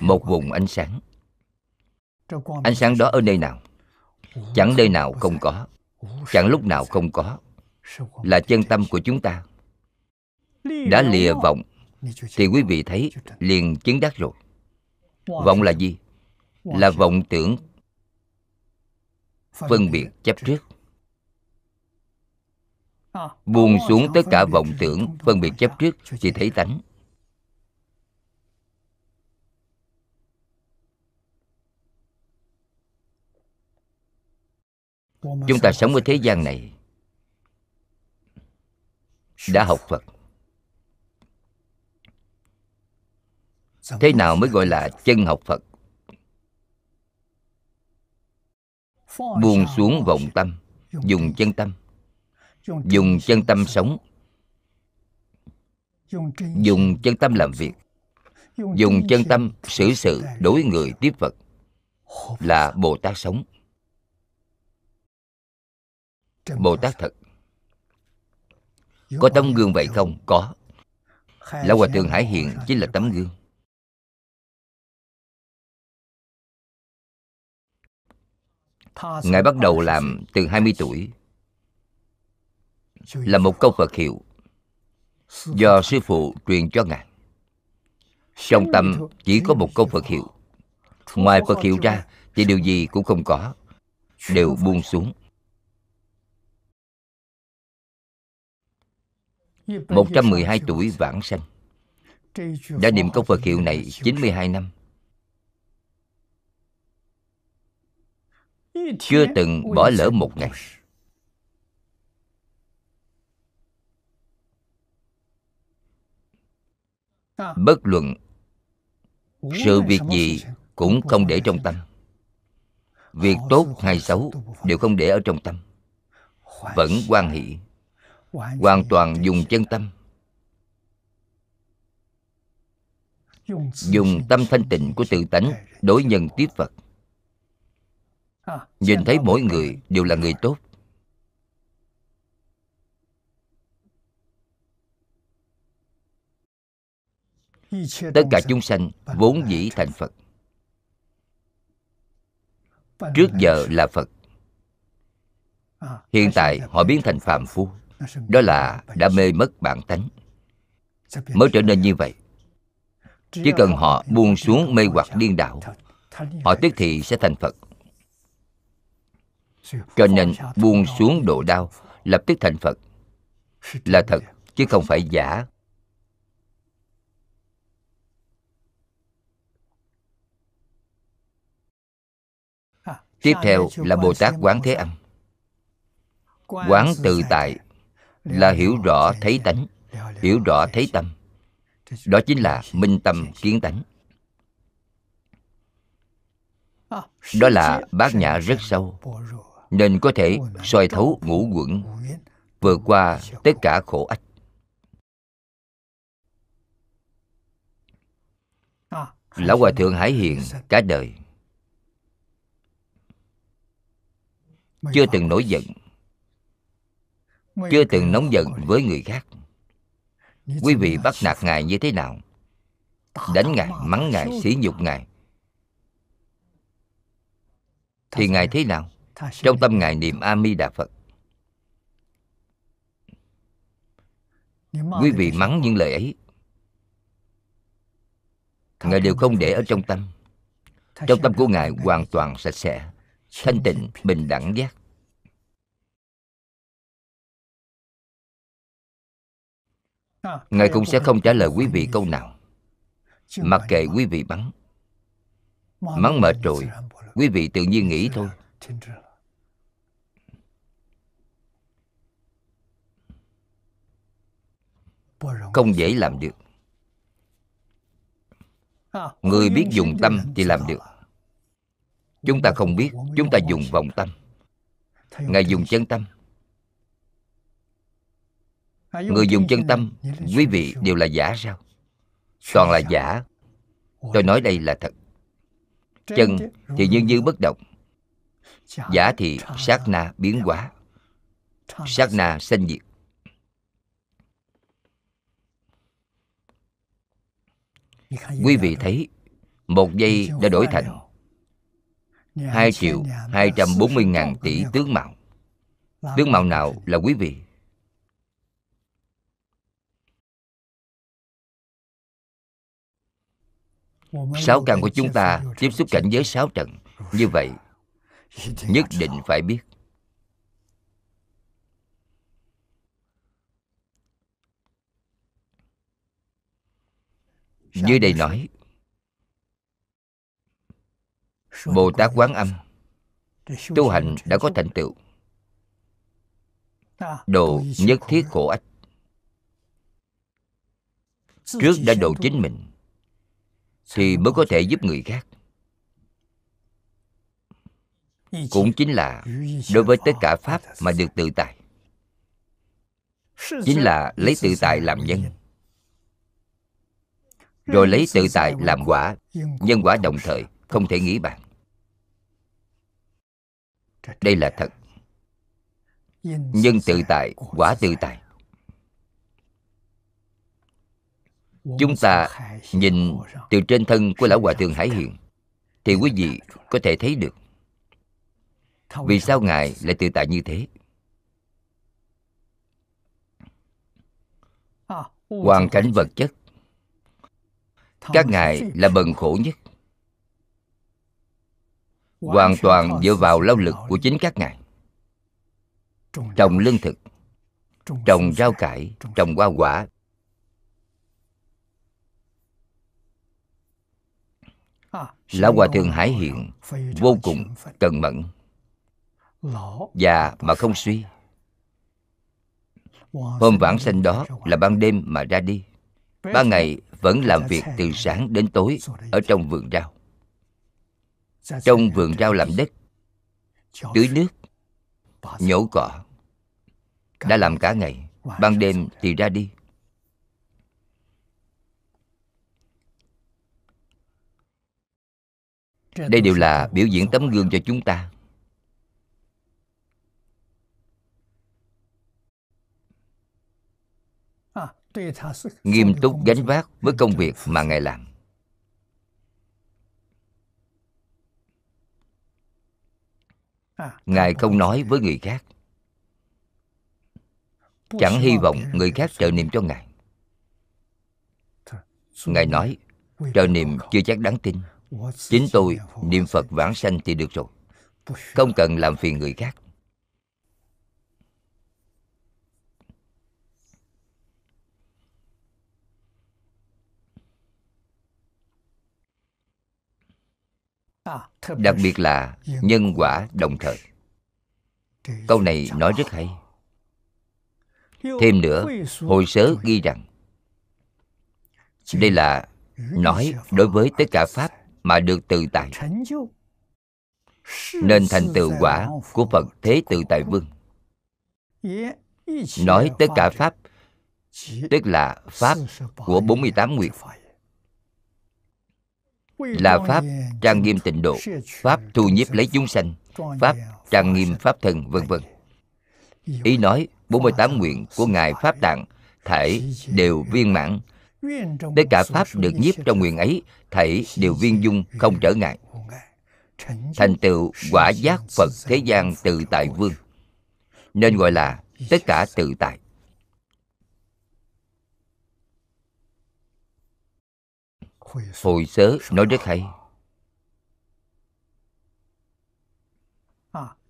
một vùng ánh sáng. Ánh sáng đó ở nơi nào? Chẳng nơi nào không có chẳng lúc nào không có. Là chân tâm của chúng ta. Đã lìa vọng, thì quý vị thấy liền chứng đắc rồi. Vọng là gì? Là vọng tưởng phân biệt chấp trước. Buông xuống tất cả vọng tưởng phân biệt chấp trước thì thấy tánh. Chúng ta sống ở thế gian này. Đã học phật. Thế nào mới gọi là chân học phật? Buông xuống vọng tâm. dùng chân tâm. Dùng chân tâm sống. dùng chân tâm làm việc. Dùng chân tâm xử sự đối người tiếp vật là bồ tát sống bồ tát thật. Có tấm gương vậy không? Có. Lão hòa thượng hải hiện chính là tấm gương. Ngài bắt đầu làm từ 20 tuổi. Là một câu Phật hiệu do sư phụ truyền cho ngài. Trong tâm chỉ có một câu Phật hiệu. Ngoài Phật hiệu ra thì điều gì cũng không có đều buông xuống 112 tuổi vãng sanh. Đã niệm câu Phật hiệu này 92 năm. Chưa từng bỏ lỡ một ngày. Bất luận Sự việc gì cũng không để trong tâm. Việc tốt hay xấu đều không để ở trong tâm. Vẫn quan hỷ hoàn toàn dùng chân tâm. Dùng tâm thanh tịnh của tự tánh đối nhân tiếp phật. Nhìn thấy mỗi người đều là người tốt. Tất cả chúng sanh vốn dĩ thành phật. Trước giờ là phật. Hiện tại họ biến thành phàm phu đó là đã mê mất bản tánh. Mới trở nên như vậy. Chỉ cần họ buông xuống mê hoặc điên đạo họ tức thì sẽ thành phật. Cho nên buông xuống độ đau, lập tức thành phật. Là thật, chứ không phải giả. Tiếp theo là bồ tát quán thế âm. Quán tự tại là hiểu rõ thấy tánh, hiểu rõ thấy tâm. Đó chính là minh tâm kiến tánh. Đó là bát nhã rất sâu, nên có thể soi thấu ngũ quẩn, vượt qua tất cả khổ ách. Lão hòa thượng hải hiền cả đời. Chưa từng nổi giận chưa từng nóng giận với người khác. Quý vị bắt nạt ngài như thế nào? Đánh ngài mắng ngài sỉ nhục ngài. Thì ngài thế nào? Trong tâm ngài niệm a di đà phật. Quý vị mắng những lời ấy. Ngài đều không để ở trong tâm. trong tâm của ngài hoàn toàn sạch sẽ thanh tịnh bình đẳng giác ngài cũng sẽ không trả lời quý vị câu nào. Mặc kệ quý vị bắn. Mắng mệt rồi. Quý vị tự nhiên nghĩ thôi. Không dễ làm được. Người biết dùng tâm thì làm được. Chúng ta không biết, chúng ta dùng vọng tâm. Ngài dùng chân tâm người dùng chân tâm quý vị đều là giả sao? Toàn là giả. tôi nói đây là thật. Chân thì như như bất động. giả thì sát na biến hóa. Sát na sanh diệt. Quý vị thấy một giây đã đổi thành hai triệu hai trăm bốn mươi ngàn tỷ tướng mạo. tướng mạo nào là quý vị sáu căn của chúng ta tiếp xúc cảnh giới sáu trận như vậy, nhất định phải biết. Dưới đây nói bồ tát quán âm, tu hành đã có thành tựu. Độ nhất thiết khổ ách. Trước đã độ chính mình thì mới có thể giúp người khác. Cũng chính là đối với tất cả pháp mà được tự tại. Chính là lấy tự tại làm nhân. Rồi lấy tự tại làm quả. Nhân quả đồng thời không thể nghĩ bàn. Đây là thật. Nhân tự tại, quả tự tại. Chúng ta nhìn từ trên thân của lão hòa thượng hải hiền thì quý vị có thể thấy được. Vì sao ngài lại tự tại như thế? Hoàn cảnh vật chất. Các ngài là bần khổ nhất. Hoàn toàn dựa vào lao lực của chính các ngài. Trồng lương thực trồng rau cải trồng hoa quả lão hòa thượng hải hiện vô cùng cần mẫn. Già mà không suy. Hôm vãng sanh đó là ban đêm mà ra đi. Ban ngày vẫn làm việc từ sáng đến tối ở trong vườn rau. Trong vườn rau làm đất, tưới nước, nhổ cỏ. Đã làm cả ngày, ban đêm thì ra đi. Đây đều là biểu diễn tấm gương cho chúng ta. Nghiêm túc gánh vác với công việc mà ngài làm. Ngài không nói với người khác. Chẳng hy vọng người khác trợ niệm cho ngài. Ngài nói trợ niệm chưa chắc đáng tin chính tôi niệm phật vãng sanh thì được rồi. Không cần làm phiền người khác. Đặc biệt là nhân quả đồng thời. Câu này nói rất hay. Thêm nữa, hồi sớ ghi rằng, đây là nói đối với tất cả pháp mà được tự tại. Nên thành tựu quả của phật thế tự tại vương. Nói tất cả pháp, tức là pháp của 48 nguyệt là pháp trang nghiêm tịnh độ, pháp thu nhiếp lấy chúng sanh, pháp trang nghiêm pháp thân vân vân. Ý nói 48 nguyện của ngài pháp tạng thể đều viên mãn tất cả pháp được nhiếp trong nguyện ấy thể đều viên dung không trở ngại. Thành tựu quả giác phật thế gian tự tại vương nên gọi là tất cả tự tại. Hồi sớ nói rất hay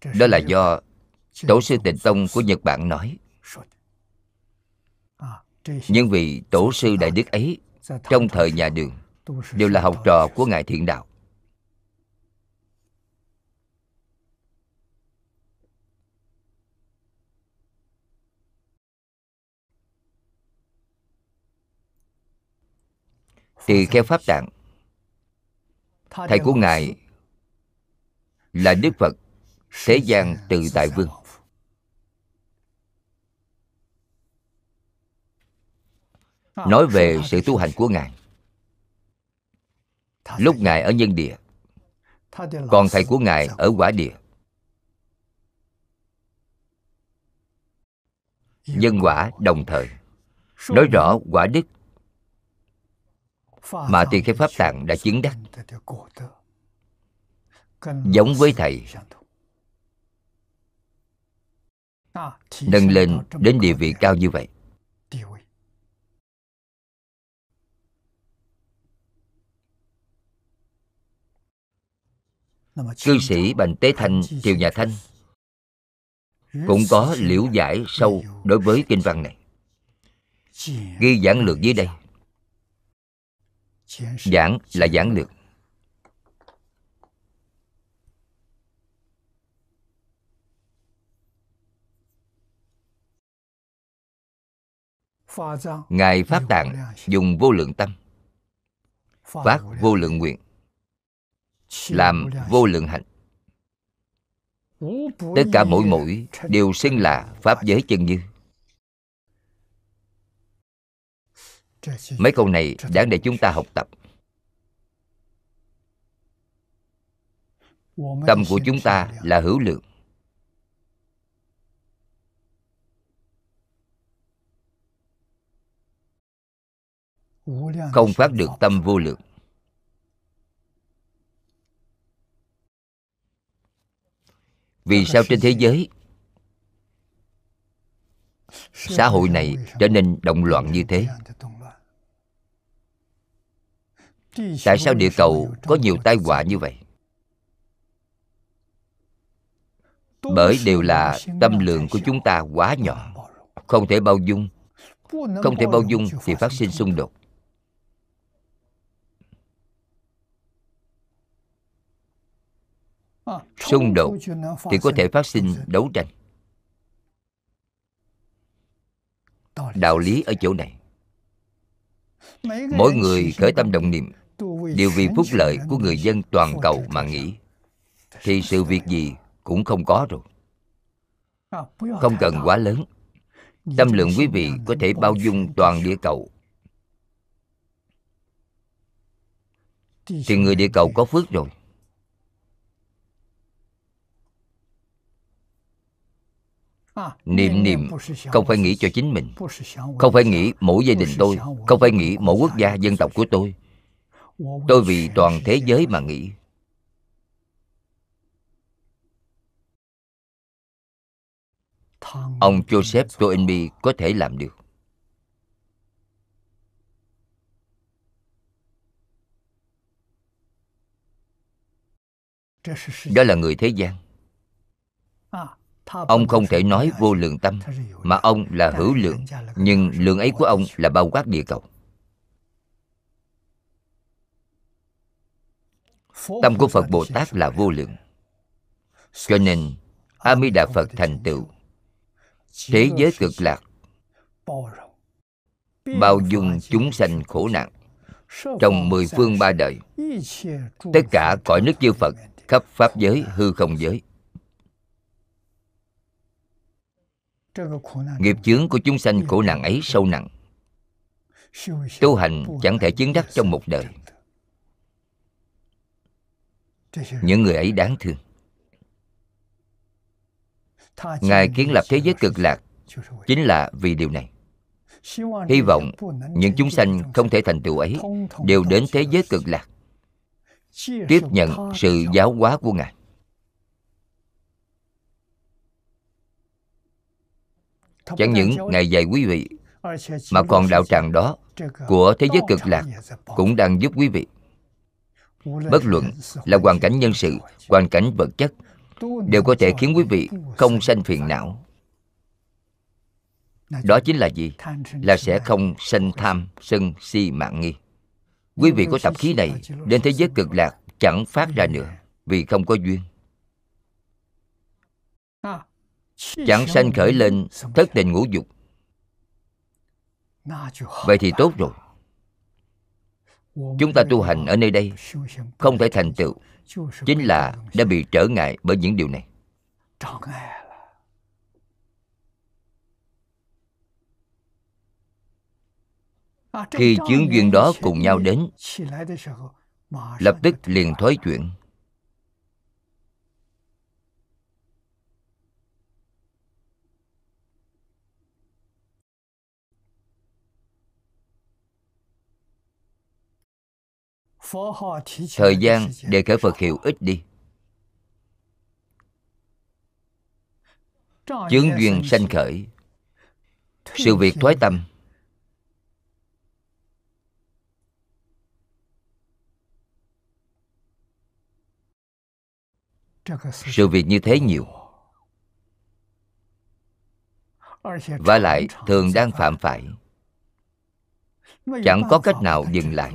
đó là do tổ sư tịnh tông của nhật bản nói những vị tổ sư đại đức ấy, trong thời nhà đường, đều là học trò của ngài thiện đạo. Tỳ kheo pháp tạng, thầy của ngài là đức phật thế gian từ đại vương. Nói về sự tu hành của ngài. Lúc ngài ở nhân địa còn thầy của ngài ở quả địa. Nhân quả đồng thời, nói rõ quả đức mà tỳ kheo pháp tạng đã chứng đắc. Giống với thầy, nâng lên đến địa vị cao như vậy. Cư sĩ bành tế thanh triều nhà thanh cũng có liễu giải sâu đối với kinh văn này. Ghi giảng lược dưới đây. giảng. Là giảng lược. Ngài pháp tạng dùng vô lượng tâm phát vô lượng nguyện làm vô lượng hạnh. tất cả mỗi mũi đều xưng là pháp giới chân như. Mấy câu này đáng để chúng ta học tập. Tâm của chúng ta là hữu lượng. Không phát được tâm vô lượng vì sao trên thế giới xã hội này trở nên động loạn như thế? tại sao địa cầu có nhiều tai họa như vậy? Bởi đều là tâm lượng của chúng ta quá nhỏ. không thể bao dung. Không thể bao dung thì phát sinh xung đột xung đột thì có thể phát sinh đấu tranh. Đạo lý ở chỗ này. Mỗi người khởi tâm động niệm đều vì phúc lợi của người dân toàn cầu mà nghĩ. Thì sự việc gì cũng không có rồi. Không cần quá lớn. Tâm lượng quý vị có thể bao dung toàn địa cầu. Thì người địa cầu có phước rồi niệm niệm không phải nghĩ cho chính mình. không phải nghĩ mỗi gia đình tôi không phải nghĩ mỗi quốc gia dân tộc của tôi. Tôi vì toàn thế giới mà nghĩ. Ông joseph toynbee có thể làm được. Đó là người thế gian ông không thể nói vô lượng tâm, mà ông là hữu lượng, nhưng lượng ấy của ông là bao quát địa cầu. Tâm của phật bồ tát là vô lượng. Cho nên a di đà phật thành tựu. Thế giới cực lạc. Bao dung chúng sanh khổ nạn. Trong mười phương ba đời, tất cả cõi nước chư phật khắp pháp giới, hư không giới nghiệp chướng của chúng sanh khổ nạn ấy sâu nặng. tu hành chẳng thể chứng đắc trong một đời. những người ấy đáng thương. Ngài kiến lập thế giới cực lạc chính là vì điều này. Hy vọng những chúng sanh không thể thành tựu ấy đều đến thế giới cực lạc. tiếp nhận sự giáo hóa của ngài chẳng những ngài dạy quý vị mà còn đạo tràng đó của thế giới cực lạc cũng đang giúp quý vị. Bất luận là hoàn cảnh nhân sự hoàn cảnh vật chất đều có thể khiến quý vị không sanh phiền não. Đó chính là gì? là sẽ không sanh tham sân si mạng nghi. Quý vị có tập khí này đến thế giới cực lạc chẳng phát ra nữa vì không có duyên chẳng sanh khởi lên, thất tình ngũ dục. Vậy thì tốt rồi. Chúng ta tu hành ở nơi đây không thể thành tựu. Chính là đã bị trở ngại bởi những điều này. Khi chướng duyên đó cùng nhau đến, lập tức liền thói chuyển. Thời gian để khởi phật hiệu ít đi. Chướng duyên sanh khởi. Sự việc thoái tâm. Sự việc như thế nhiều. Và lại thường đang phạm phải. Chẳng có cách nào dừng lại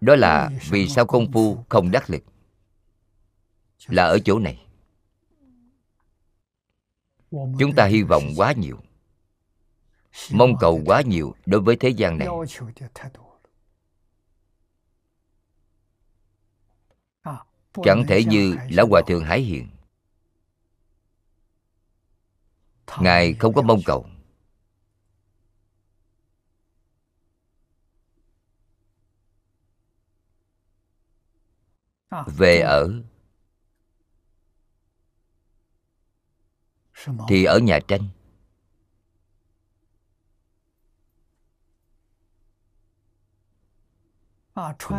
đó là vì sao công phu không đắc lực? Là ở chỗ này. Chúng ta hy vọng quá nhiều. Mong cầu quá nhiều đối với thế gian này. Chẳng thể như lão hòa thượng hải hiện ngài không có mong cầu về ở。thì ở nhà tranh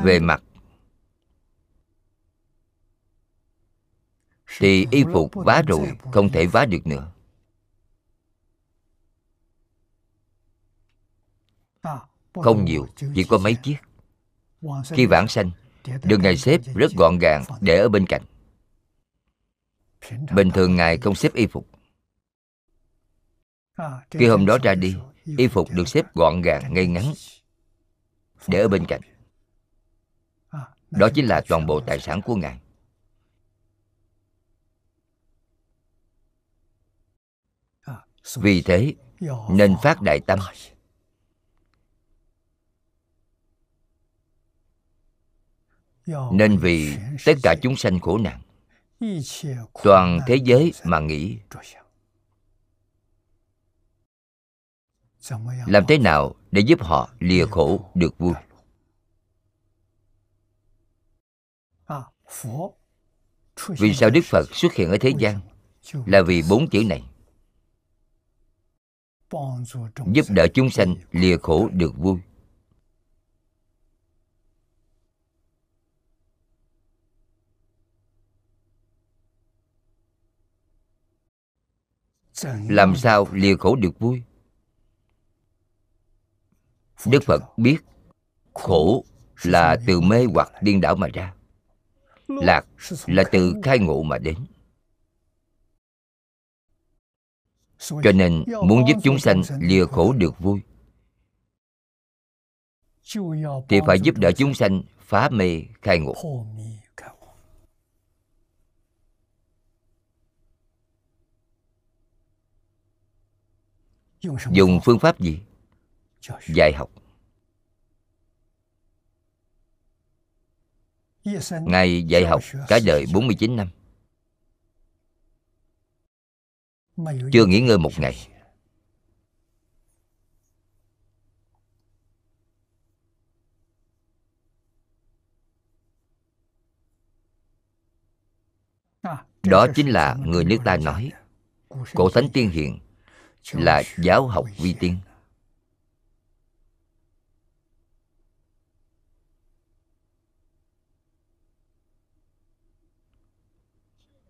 về mặt。thì y phục vá rồi không thể vá được nữa. không nhiều chỉ có mấy chiếc khi vãng sanh được ngài xếp rất gọn gàng để ở bên cạnh. Bình thường ngài không xếp y phục. Khi hôm đó ra đi, y phục được xếp gọn gàng ngay ngắn để ở bên cạnh. Đó chính là toàn bộ tài sản của ngài. Vì thế, nên phát đại tâm. Nên vì tất cả chúng sanh khổ nạn, toàn thế giới mà nghĩ. Làm thế nào để giúp họ lìa khổ được vui? Vì sao đức phật xuất hiện ở thế gian? Là vì bốn chữ này. Giúp đỡ chúng sanh lìa khổ được vui. Làm sao lìa khổ được vui? Đức phật biết khổ là từ mê hoặc điên đảo mà ra. Lạc là từ khai ngộ mà đến. Cho nên muốn giúp chúng sanh lìa khổ được vui thì phải giúp đỡ chúng sanh. phá mê khai ngộ dùng phương pháp gì? dạy học. Ngài dạy học cả đời 49 năm. Chưa nghỉ ngơi một ngày. Đó chính là người nước ta nói Cổ Thánh Tiên Hiền Là giáo học vi tiên.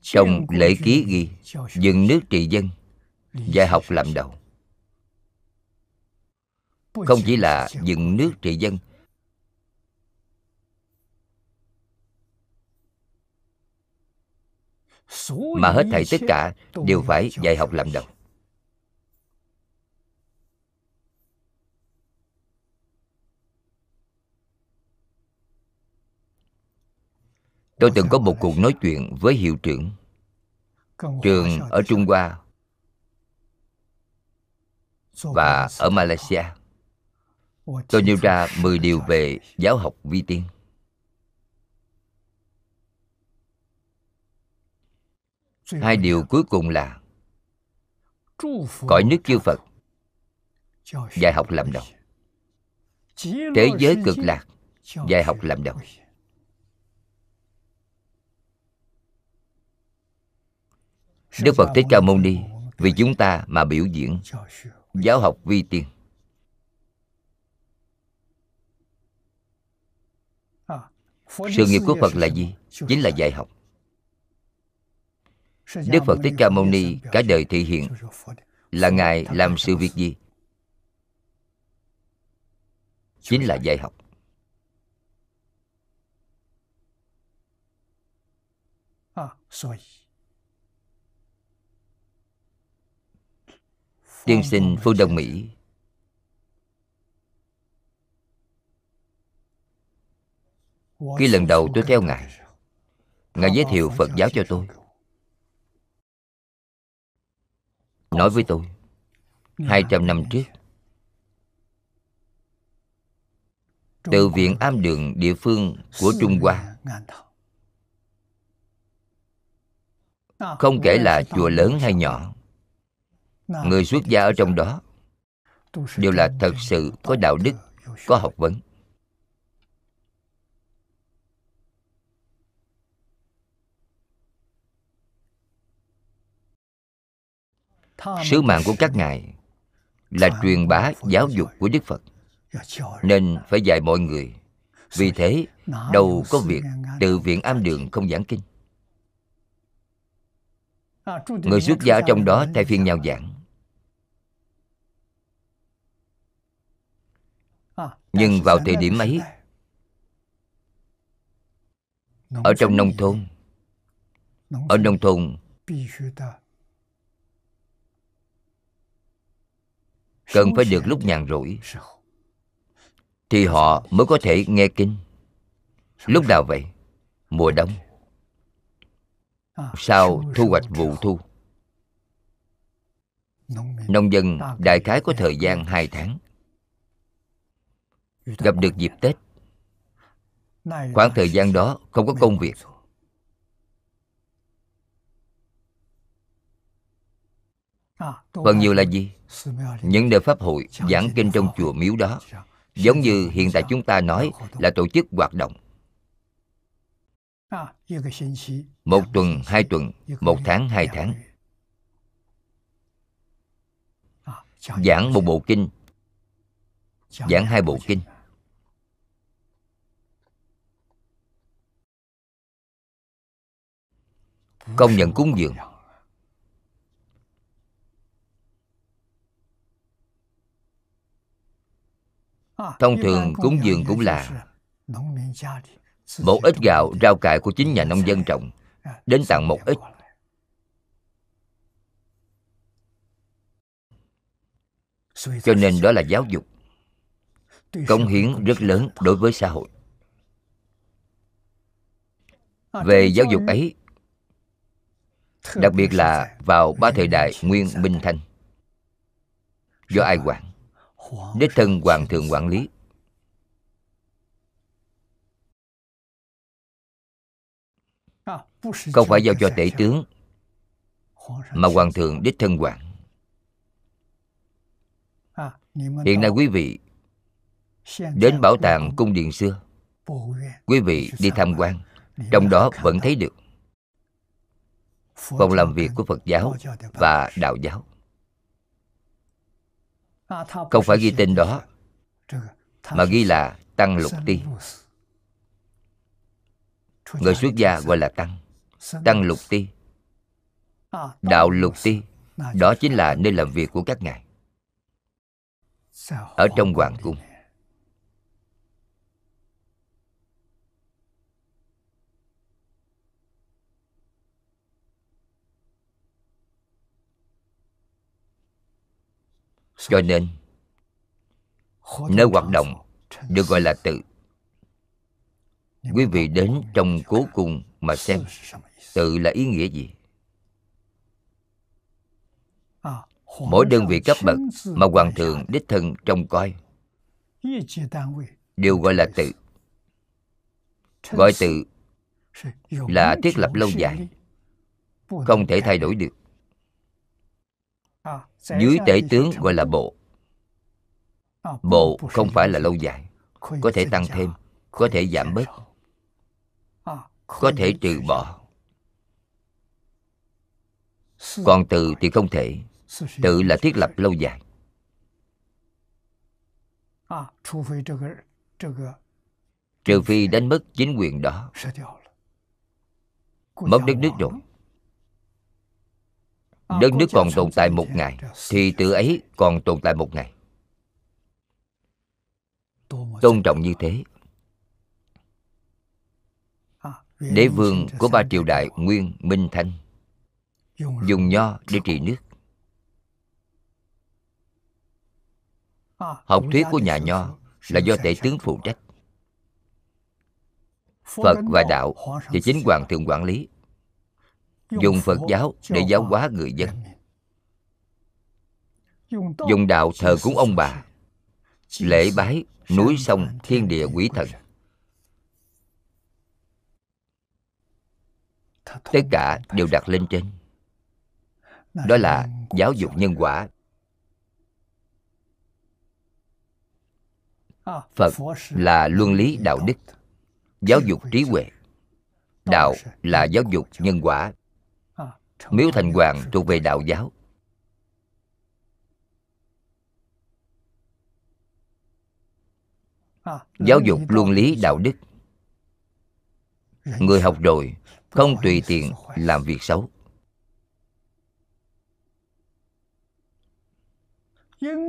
Trong lễ ký ghi dừng nước trị dân dạy học làm đầu. Không chỉ là dừng nước trị dân mà hết thảy tất cả đều phải dạy học làm đầu tôi từng có một cuộc nói chuyện với hiệu trưởng trường ở trung hoa và ở malaysia. Tôi nêu ra 10 điều về giáo học vi tiên. Hai điều cuối cùng là, cõi nước chư phật, dạy học làm đầu thế giới cực lạc, dạy học làm đầu đức phật thích ca mâu ni, vì chúng ta mà biểu diễn. Giáo học vi tiên. Sự nghiệp của phật là gì? Chính là dạy học. Đức phật thích ca mâu ni cả đời thị hiện là ngài làm sự việc gì? Chính là dạy học. Tiên sinh phương đông mỹ. Khi lần đầu tôi theo ngài ngài giới thiệu phật giáo cho tôi. Nói với tôi, hai trăm năm trước, từ viện am đường địa phương của trung hoa, không kể là chùa lớn hay nhỏ người xuất gia ở trong đó. Đều là thật sự có đạo đức có học vấn. sứ mạng của các ngài là truyền bá giáo dục của đức phật. Nên phải dạy mọi người. Vì thế đâu có việc từ viện am đường không giảng kinh người xuất gia ở trong đó thay phiên nhau giảng. Nhưng vào thời điểm ấy ở trong nông thôn ở nông thôn cần phải được lúc nhàn rỗi thì họ mới có thể nghe kinh. Lúc nào vậy? Mùa đông sau thu hoạch vụ thu. Nông dân đại khái có thời gian hai tháng. Gặp được dịp tết. Khoảng thời gian đó không có công việc. phần nhiều là gì? những nơi pháp hội giảng kinh trong chùa miếu đó. Giống như hiện tại chúng ta nói là tổ chức hoạt động một tuần hai tuần một tháng hai tháng. giảng một bộ kinh. giảng hai bộ kinh. Công nhận cúng dường. thông thường cúng dường cũng là một ít gạo rau cải của chính nhà nông dân trồng, đến tặng một ít. Cho nên đó là giáo dục. Công hiến rất lớn đối với xã hội. Về giáo dục ấy, đặc biệt là vào ba thời đại nguyên minh thanh, do ai quản? Đích thân hoàng thượng quản lý. Không phải giao cho tể tướng, mà hoàng thượng đích thân quản hiện nay quý vị đến bảo tàng cung điện xưa. Quý vị đi tham quan, trong đó vẫn thấy được phòng làm việc của phật giáo và đạo giáo. Không phải ghi tên đó, mà ghi là tăng lục ti người xuất gia gọi là tăng tăng lục ti. Đạo lục ti. Đó chính là nơi làm việc của các ngài. Ở trong hoàng cung. cho nên nơi hoạt động được gọi là tự quý vị đến trong cố cùng mà xem, tự là ý nghĩa gì? Mỗi đơn vị cấp bậc mà hoàng thượng đích thân trông coi, đều gọi là tự. Gọi tự là thiết lập lâu dài, không thể thay đổi được. Dưới tể tướng gọi là bộ. Bộ không phải là lâu dài, có thể tăng thêm, có thể giảm bớt có thể trừ bỏ. Còn tự thì không thể. Tự là thiết lập lâu dài. Trừ phi đánh mất chính quyền đó. Mất đất nước rồi. đất nước còn tồn tại một ngày thì tự ấy còn tồn tại một ngày. Tôn trọng như thế đế vương của ba triều đại nguyên minh thanh. Dùng nho để trị nước. Học thuyết của nhà nho là do tể tướng phụ trách. Phật và đạo thì chính hoàng thượng quản lý. Dùng phật giáo để giáo hóa người dân. dùng đạo thờ cúng ông bà. lễ bái núi sông thiên địa quỷ thần tất cả đều đặt lên trên. Đó là giáo dục nhân quả. Phật là luân lý đạo đức, giáo dục trí huệ. Đạo là giáo dục nhân quả. Miếu thành hoàng thuộc về đạo giáo. Giáo dục luân lý đạo đức. Người học rồi không tùy tiện làm việc xấu.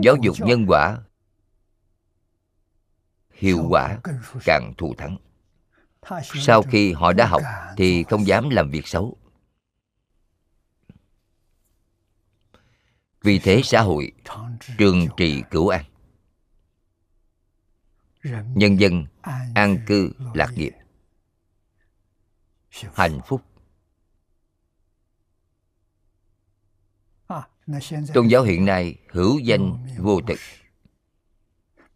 Giáo dục nhân quả, hiệu quả càng thù thắng. Sau khi họ đã học thì không dám làm việc xấu. Vì thế xã hội trường trì cửu an. Nhân dân an cư lạc nghiệp hạnh phúc. Tôn giáo hiện nay hữu danh vô thực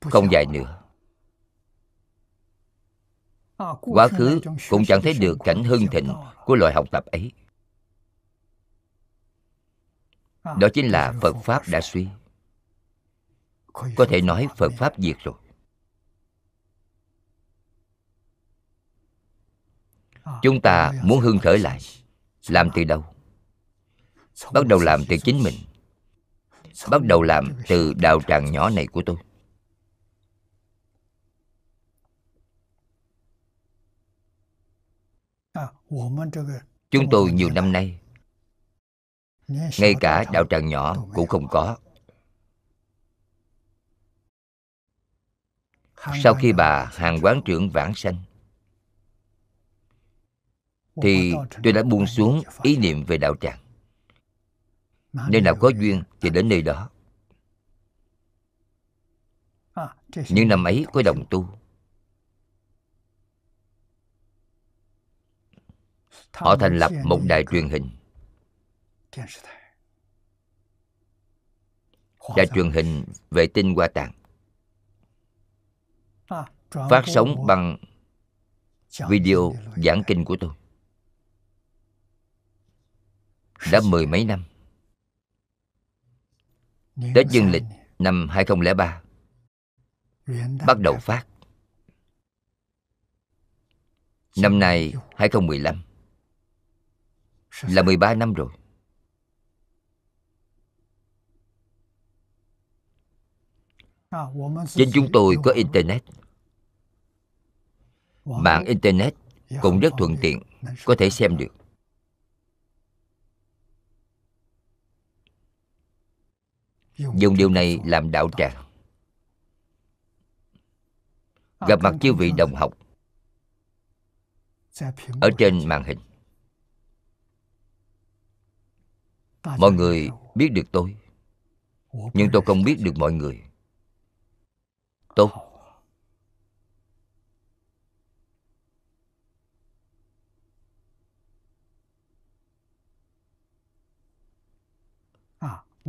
không dài nữa. Quá khứ cũng chẳng thấy được cảnh hưng thịnh của loại học tập ấy. Đó chính là phật pháp đã suy. Có thể nói phật pháp diệt rồi. Chúng ta muốn hưng khởi lại. Làm từ đâu? Bắt đầu làm từ chính mình. Bắt đầu làm từ đạo tràng nhỏ này của tôi. Chúng tôi nhiều năm nay, ngay cả đạo tràng nhỏ cũng không có. Sau khi bà hàng quán trưởng vãng sanh thì tôi đã buông xuống ý niệm về đạo tràng. Nơi nào có duyên thì đến nơi đó. Những năm ấy có đồng tu. Họ thành lập một đài truyền hình. Đài truyền hình vệ tinh hoa tạng. Phát sóng bằng video giảng kinh của tôi đã mười mấy năm. Tết Dương lịch năm 2003 Bắt đầu phát. Năm nay 2015 Là 13 năm rồi. Trên chúng tôi có Internet. Mạng Internet cũng rất thuận tiện, Có thể xem được. Dùng điều này làm đạo tràng. Gặp mặt chư vị đồng học ở trên màn hình. Mọi người biết được tôi, nhưng tôi không biết được mọi người. Tốt.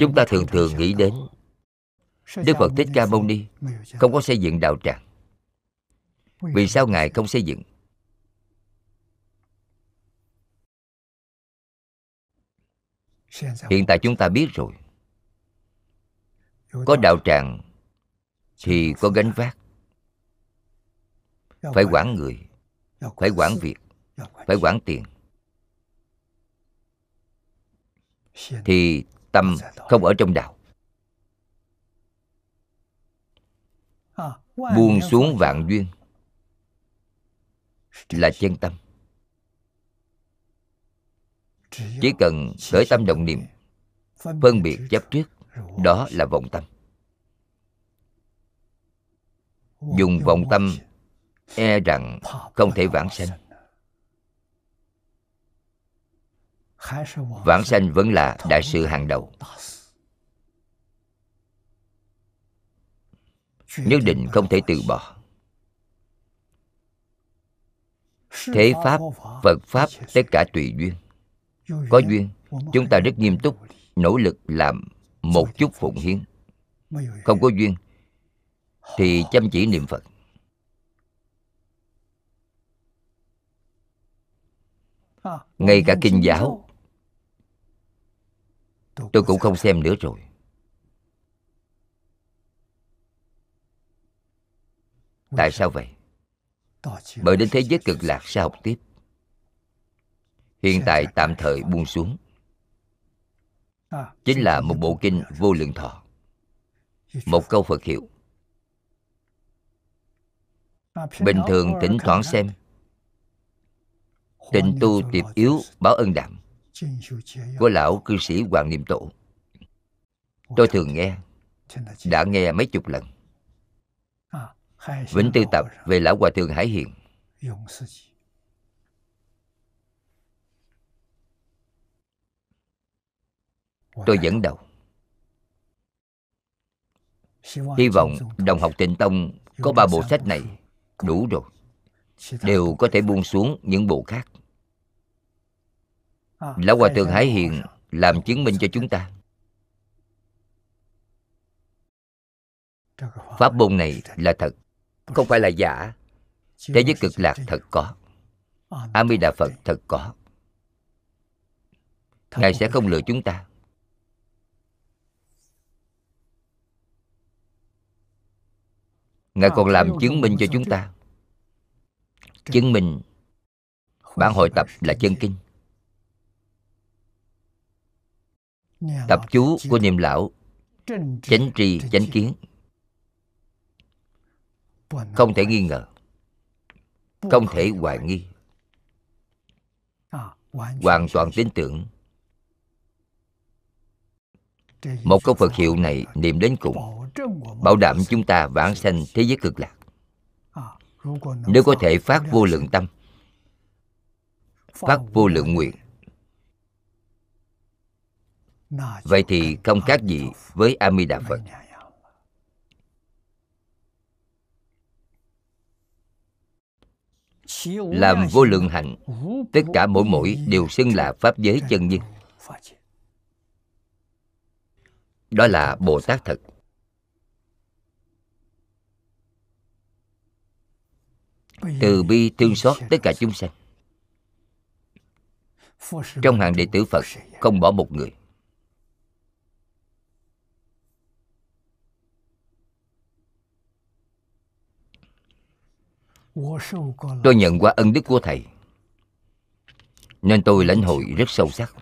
Chúng ta thường thường nghĩ đến đức phật thích ca mâu ni không có xây dựng đạo tràng. Vì sao ngài không xây dựng? Hiện tại chúng ta biết rồi. Có đạo tràng thì có gánh vác. Phải quản người, phải quản việc, phải quản tiền. Thì tâm không ở trong đạo. Buông xuống vạn duyên là chân tâm. Chỉ cần khởi tâm động niệm, phân biệt chấp trước, đó là vọng tâm. Dùng vọng tâm e rằng không thể vãng sanh. Vãng sanh vẫn là đại sự hàng đầu. Nhất định không thể từ bỏ. Thế pháp, phật pháp, tất cả tùy duyên. Có duyên, chúng ta rất nghiêm túc, nỗ lực làm một chút phụng hiến. Không có duyên, thì chăm chỉ niệm phật. Ngay cả kinh giáo tôi cũng không xem nữa rồi. Tại sao vậy? Bởi đến thế giới cực lạc sẽ học tiếp. Hiện tại tạm thời buông xuống. Chính là một bộ kinh vô lượng thọ. Một câu phật hiệu. Bình thường thỉnh thoảng xem. tịnh tu tiệp yếu báo ân đạm của lão cư sĩ hoàng niệm tổ tôi thường nghe đã nghe mấy chục lần. vĩnh tư tập về lão hòa thượng hải hiền. Tôi dẫn đầu hy vọng đồng học tịnh tông có ba bộ sách này đủ rồi. Đều có thể buông xuống những bộ khác lão hòa thượng hải hiền làm chứng minh cho chúng ta. Pháp môn này là thật không phải là giả. Thế giới cực lạc thật có. a di đà phật thật có. Ngài sẽ không lừa chúng ta. Ngài còn làm chứng minh cho chúng ta. Chứng minh bản hội tập là chân kinh tập chú của niệm lão. Chánh tri chánh kiến. Không thể nghi ngờ. Không thể hoài nghi. Hoàn toàn tin tưởng. Một câu phật hiệu này niệm đến cùng bảo đảm chúng ta vãng sanh thế giới cực lạc. Nếu có thể phát vô lượng tâm phát vô lượng nguyện vậy thì không khác gì với a di đà phật. Làm vô lượng hạnh, tất cả mỗi mỗi đều xưng là pháp giới chân nhân. Đó là bồ tát thật. Từ bi, thương xót, tất cả chúng sanh. Trong hàng đệ tử phật, không bỏ một người. Tôi nhận qua ân đức của thầy nên tôi lãnh hội rất sâu sắc.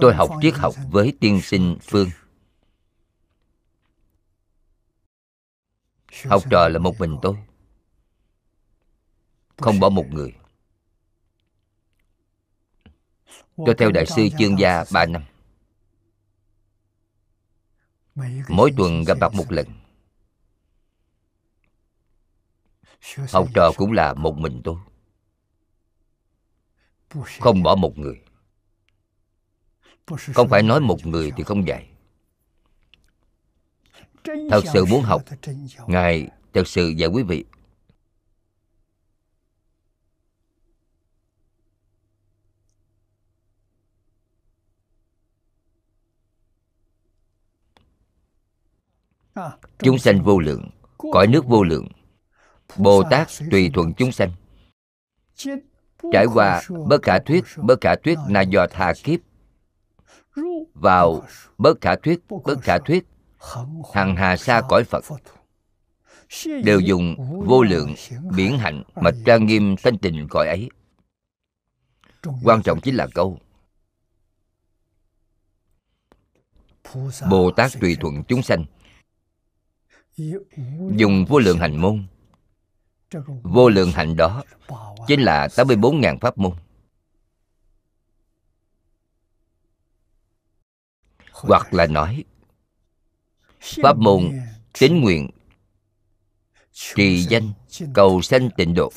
Tôi học triết học với tiên sinh phương. Học trò là một mình tôi không bỏ một người. Tôi theo đại sư chương gia ba năm mỗi tuần gặp mặt một lần. Học trò cũng là một mình tôi. Không bỏ một người. Không phải nói một người thì không dạy. Thật sự muốn học. ngài thật sự dạy quý vị chúng sanh vô lượng, cõi nước vô lượng. Bồ tát tùy thuận chúng sanh. Trải qua bất khả thuyết, bất khả thuyết na do tha kiếp. Vào bất khả thuyết, bất khả thuyết, hằng hà sa cõi phật. Đều dùng vô lượng, biển hạnh mà trang nghiêm thanh tịnh cõi ấy. Quan trọng chính là câu bồ tát tùy thuận chúng sanh dùng vô lượng hành môn. Vô lượng hạnh đó chính là 84.000 pháp môn. Hoặc là nói, pháp môn tín nguyện, trì danh, cầu sanh tịnh độ.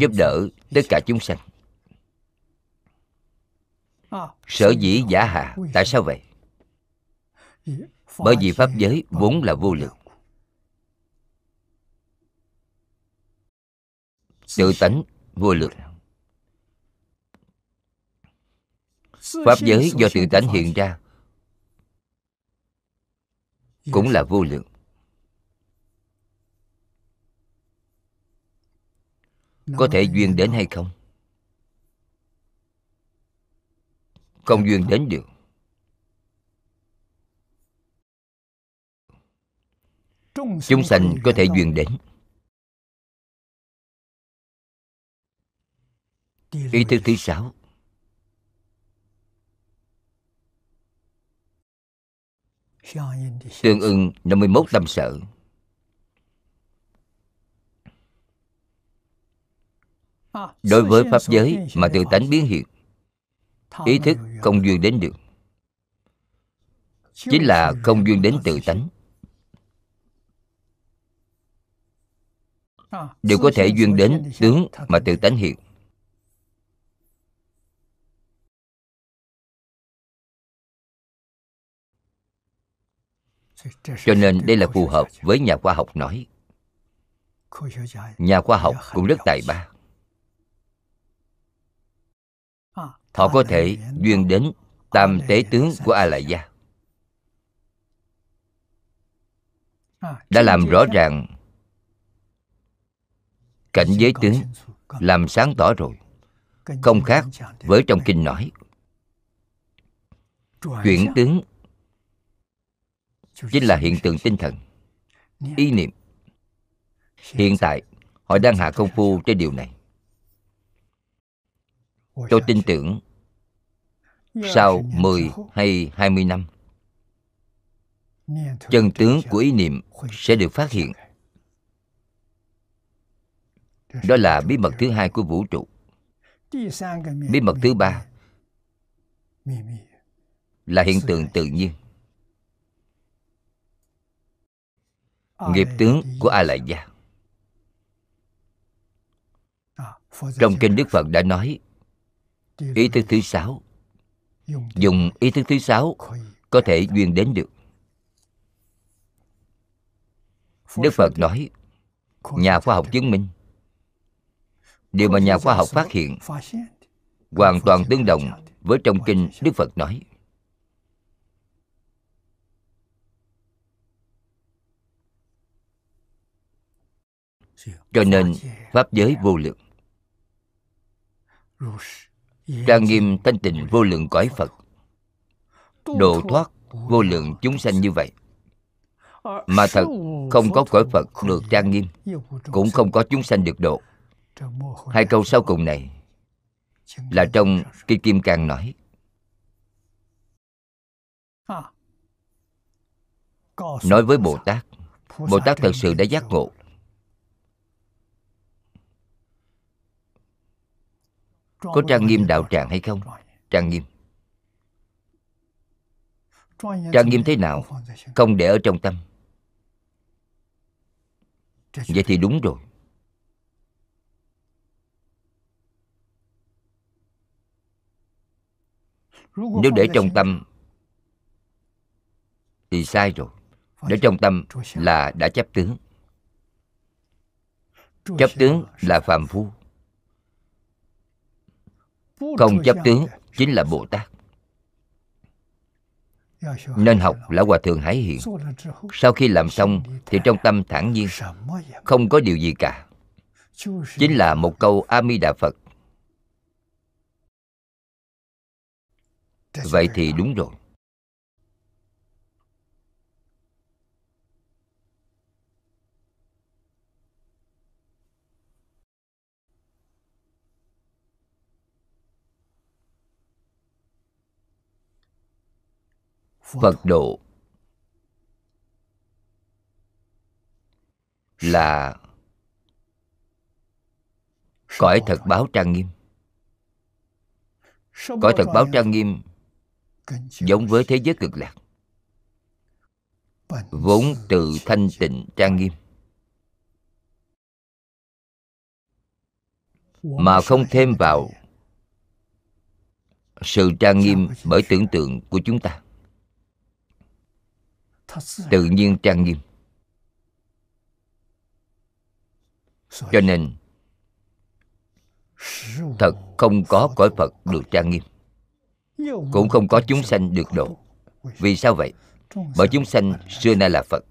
Giúp đỡ tất cả chúng sanh sở dĩ giả hạ tại sao vậy? Bởi vì pháp giới vốn là vô lượng. Tự tánh vô lượng. pháp giới do tự tánh hiện ra cũng là vô lượng. Có thể duyên đến hay không không duyên đến được chúng sanh có thể duyên đến. Ý thức thứ sáu. Tương ưng 51 tâm sở. Đối với pháp giới mà tự tánh biến hiện ý thức không duyên đến được. Chính là không duyên đến tự tánh. Đều có thể duyên đến tướng mà tự tánh hiện cho nên đây là phù hợp với nhà khoa học nói. Nhà khoa học cũng rất tài ba họ có thể duyên đến tam tế tướng của a lại gia đã làm rõ ràng cảnh giới tướng làm sáng tỏ rồi. Không khác với trong kinh nói. Chuyển tướng chính là hiện tượng tinh thần, ý niệm. Hiện tại, họ đang hạ công phu trên điều này tôi tin tưởng sau 10 hay 20 năm chân tướng của ý niệm sẽ được phát hiện. Đó là bí mật thứ hai của vũ trụ. Bí mật thứ ba là hiện tượng tự nhiên. Nghiệp tướng của a lại gia. Trong kinh đức phật đã nói ý thức thứ sáu. dùng ý thức thứ sáu có thể duyên đến được. Đức phật nói nhà khoa học chứng minh. Điều mà nhà khoa học phát hiện hoàn toàn tương đồng với trong kinh đức phật nói. Cho nên pháp giới vô lượng trang nghiêm thanh tịnh vô lượng cõi phật. Độ thoát vô lượng chúng sanh như vậy. Mà thật, không có cõi phật được trang nghiêm, cũng không có chúng sanh được độ. Hai câu sau cùng này là trong kinh kim cang nói. Nói với bồ tát bồ tát thật sự đã giác ngộ. Có trang nghiêm đạo tràng hay không? Trang nghiêm. Trang nghiêm thế nào? Không để ở trong tâm. Vậy thì đúng rồi. Nếu để trong tâm thì sai rồi. Để trong tâm là đã chấp tướng. Chấp tướng là phàm phu không chấp tướng chính là bồ tát. Nên học lão hòa thượng hải hiện sau khi làm xong thì trong tâm thản nhiên không có điều gì cả. Chính là một câu a di đà phật. Vậy thì đúng rồi phật độ. Là cõi thật báo trang nghiêm. Cõi thật báo trang nghiêm giống với thế giới cực lạc. Vốn từ thanh tịnh trang nghiêm. Mà không thêm vào sự trang nghiêm bởi tưởng tượng của chúng ta tự nhiên trang nghiêm. Cho nên thật không có cõi phật được trang nghiêm. Cũng không có chúng sanh được độ. Vì sao vậy? Bởi chúng sanh xưa nay là phật.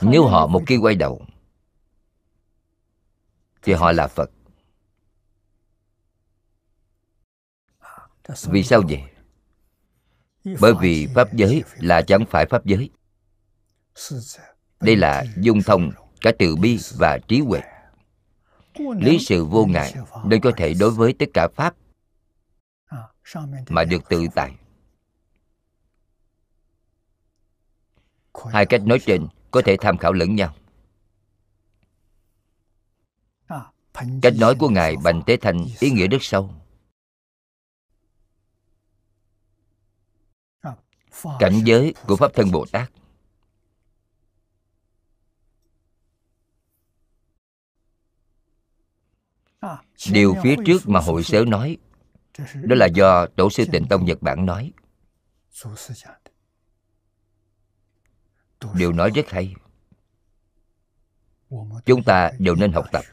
Nếu họ một khi quay đầu thì họ là phật. Vì sao vậy bởi vì pháp giới là chẳng phải pháp giới. Đây là dung thông, cả từ bi và trí huệ. Lý sự vô ngại nên có thể đối với tất cả pháp mà được tự tại. Hai cách nói trên có thể tham khảo lẫn nhau. Cách nói của ngài bành tế thanh ý nghĩa rất sâu. Cảnh giới của pháp thân bồ tát. Điều phía trước mà hội sớ nói đó là do tổ sư tịnh tông nhật bản nói. Điều nói rất hay. Chúng ta đều nên học tập.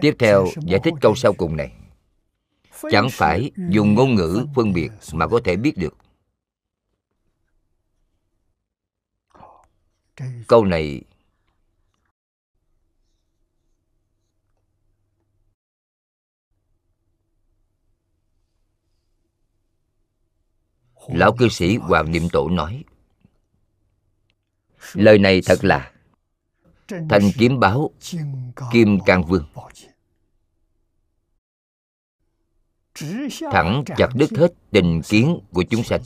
Tiếp theo giải thích câu sau cùng này chẳng phải dùng ngôn ngữ phân biệt mà có thể biết được. Câu này lão cư sĩ hoàng niệm tổ nói lời này thật là thanh kiếm báo kim cang vương thẳng chặt đứt hết tình kiến của chúng sanh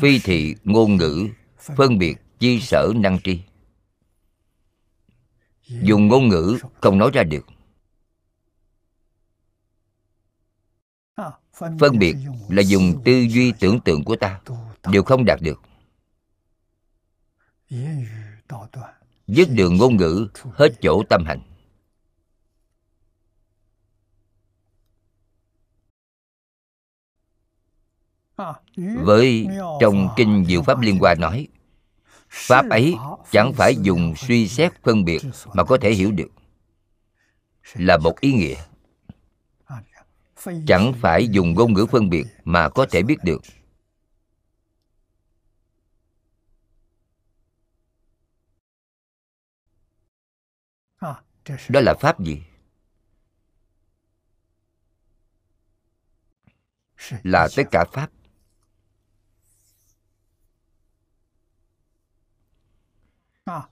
phi thị ngôn ngữ phân biệt chi sở năng tri. Dùng ngôn ngữ không nói ra được. phân biệt là dùng tư duy tưởng tượng của ta đều không đạt được dứt đường ngôn ngữ, hết chỗ tâm hành. Với trong kinh diệu pháp liên hoa nói, pháp ấy chẳng phải dùng suy xét phân biệt mà có thể hiểu được. Là một ý nghĩa. Chẳng phải dùng ngôn ngữ phân biệt mà có thể biết được. Đó là pháp gì? Là tất cả pháp.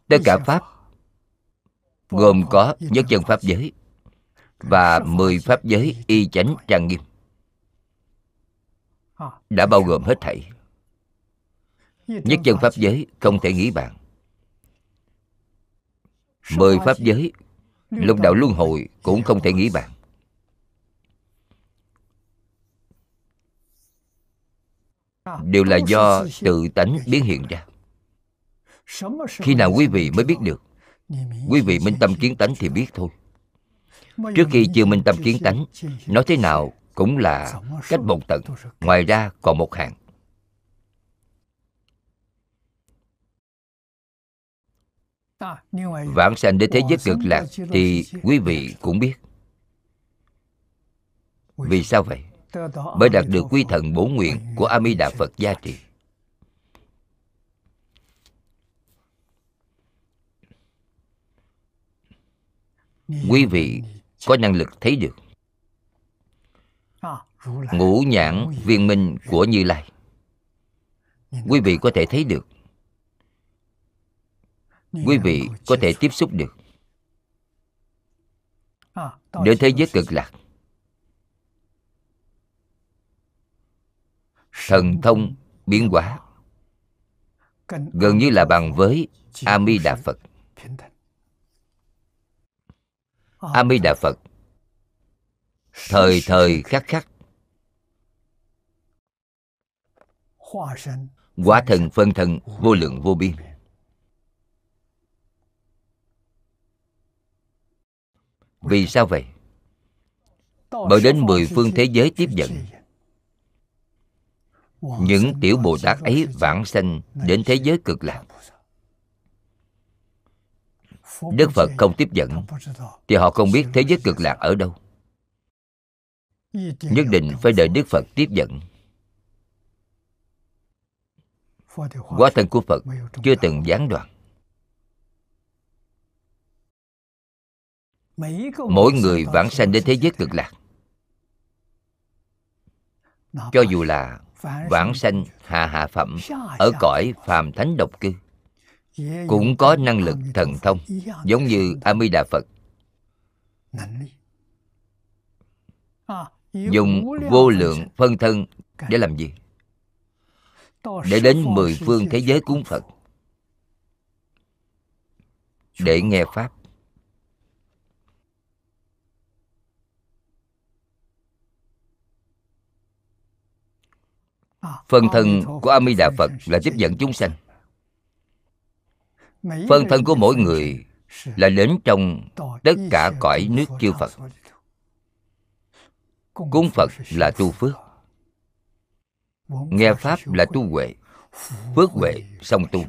Tất cả pháp gồm có nhất chân pháp giới và mười pháp giới y chánh trang nghiêm. Đã bao gồm hết thảy. Nhất chân pháp giới không thể nghĩ bàn. Mười pháp giới lục đạo luân hồi cũng không thể nghĩ bàn. Đều là do tự tánh biến hiện ra. Khi nào quý vị mới biết được, quý vị minh tâm kiến tánh thì biết thôi. Trước khi chưa minh tâm kiến tánh, nói thế nào cũng là cách một tận. Ngoài ra còn một hạng. Vãng sanh đến thế giới cực lạc thì quý vị cũng biết. Vì sao vậy? Bởi đạt được quy thần bổ nguyện của a di đà phật gia trì. Quý vị có năng lực thấy được. Ngũ nhãn viên minh của như lai. Quý vị có thể thấy được quý vị có thể tiếp xúc được. Đến thế giới cực lạc. Thần thông biến hóa. gần như là bằng với a di đà phật. a di đà phật. Thời thời khắc khắc. Hóa thần phân thân vô lượng vô biên vì sao vậy? Bởi đến mười phương thế giới tiếp dẫn, những tiểu bồ tát ấy vãng sanh đến thế giới cực lạc. Đức phật không tiếp dẫn thì họ không biết thế giới cực lạc ở đâu. Nhất định phải đợi đức phật tiếp dẫn. Quá thân của phật chưa từng gián đoạn. Mỗi người vãng sanh đến thế giới cực lạc. cho dù là vãng sanh hạ hạ phẩm ở cõi phàm thánh độc cư cũng có năng lực thần thông giống như a di đà phật dùng vô lượng phân thân để làm gì? để đến mười phương thế giới cúng phật. để nghe pháp phân thân của a di đà phật là tiếp dẫn chúng sanh. Phân thân của mỗi người là đến trong tất cả cõi nước chư phật. Cúng phật là tu phước. Nghe pháp là tu huệ phước huệ song tu.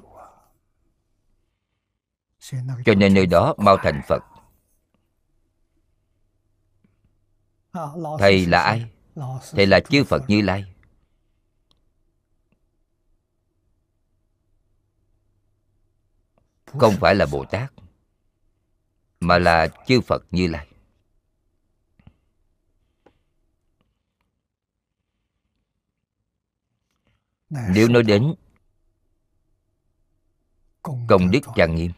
cho nên nơi đó mau thành phật. Thầy là ai? thầy là chư phật như lai không phải là bồ tát mà là chư phật như lai. Nếu nói đến công đức trang nghiêm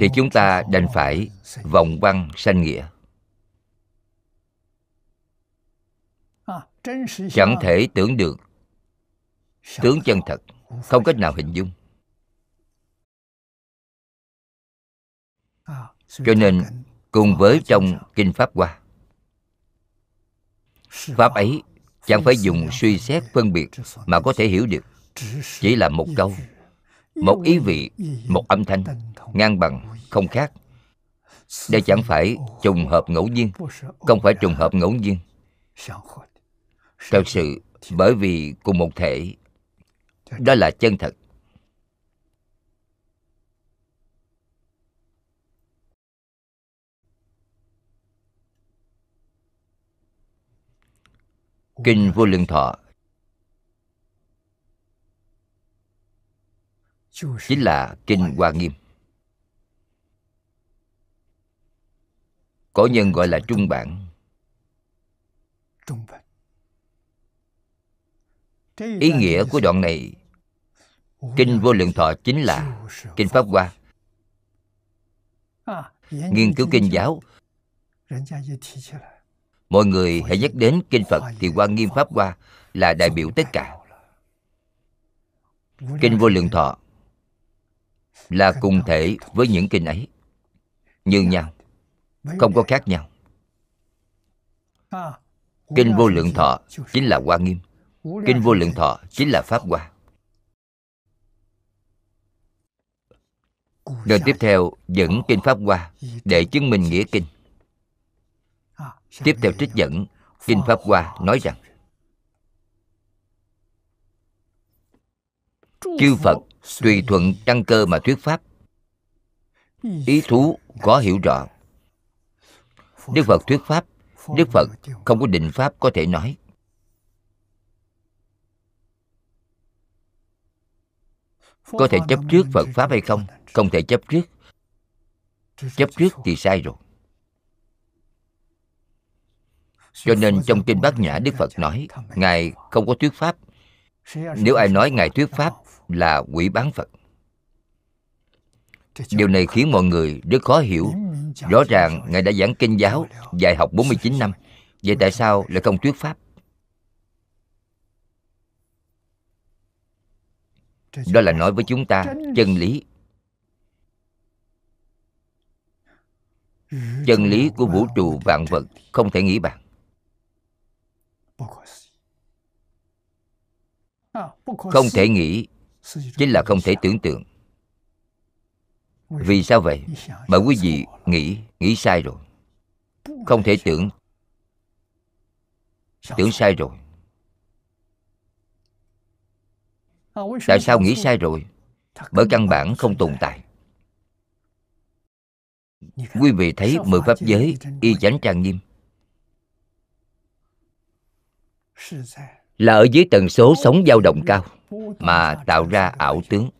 thì chúng ta đành phải vòng văn sanh nghĩa chẳng thể tưởng được. tướng chân thật. Không cách nào hình dung. Cho nên cùng với trong kinh pháp hoa pháp ấy chẳng phải dùng suy xét phân biệt mà có thể hiểu được. chỉ là một câu một ý vị một âm thanh ngang bằng không khác. đây chẳng phải trùng hợp ngẫu nhiên không phải trùng hợp ngẫu nhiên thật sự, bởi vì cùng một thể, đó là chân thật. Kinh vô lượng thọ chính là kinh hoa nghiêm. Có nhân gọi là trung bản ý nghĩa của đoạn này. Kinh vô lượng thọ chính là kinh pháp hoa. Nghiên cứu kinh giáo. Mọi người hãy nhắc đến kinh phật thì quan nghiêm pháp hoa là đại biểu tất cả. kinh vô lượng thọ là cùng thể với những kinh ấy như nhau không có khác nhau. Kinh vô lượng thọ chính là quan nghiêm kinh vô lượng thọ chính là pháp hoa. Rồi tiếp theo dẫn Kinh Pháp Hoa để chứng minh nghĩa Kinh. Tiếp theo trích dẫn Kinh Pháp Hoa nói rằng Chư Phật tùy thuận căn cơ mà thuyết Pháp. Ý thú có hiểu rõ. Đức Phật thuyết Pháp Đức Phật không có định Pháp có thể nói Có thể chấp trước Phật Pháp hay không? Không thể chấp trước Chấp trước thì sai rồi Cho nên trong Kinh Bát Nhã Đức Phật nói Ngài không có thuyết Pháp Nếu ai nói Ngài thuyết Pháp là quỷ bán Phật Điều này khiến mọi người rất khó hiểu Rõ ràng Ngài đã giảng kinh giáo Dạy học 49 năm Vậy tại sao lại không thuyết Pháp Đó là nói với chúng ta chân lý. Chân lý của vũ trụ vạn vật không thể nghĩ bàn. Không thể nghĩ Chính là không thể tưởng tượng. Vì sao vậy? Bởi quý vị nghĩ, nghĩ sai rồi. Không thể tưởng Tưởng sai rồi. Tại sao nghĩ sai rồi? Bởi căn bản không tồn tại. Quý vị thấy mười pháp giới y chánh trang nghiêm. Là ở dưới tần số sống dao động cao Mà tạo ra ảo tướng.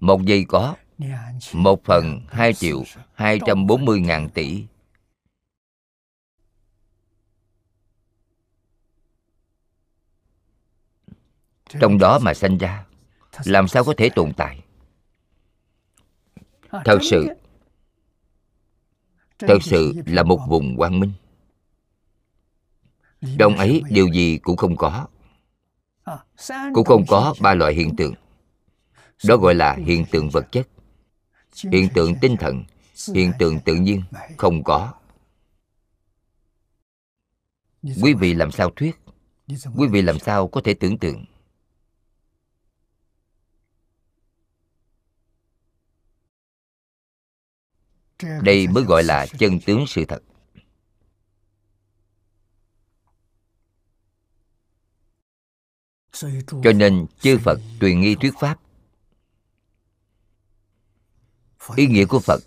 Một giây có Một phần hai triệu hai trăm bốn mươi ngàn tỷ trong đó mà sanh ra, làm sao có thể tồn tại? Thật sự thật sự là một vùng quang minh. Trong ấy, điều gì cũng không có. Cũng không có ba loại hiện tượng. Đó gọi là hiện tượng vật chất. Hiện tượng tinh thần, hiện tượng tự nhiên, không có. Quý vị làm sao thuyết? Quý vị làm sao có thể tưởng tượng? Đây mới gọi là chân tướng sự thật. Cho nên chư phật tùy nghi thuyết pháp. Ý nghĩa của phật.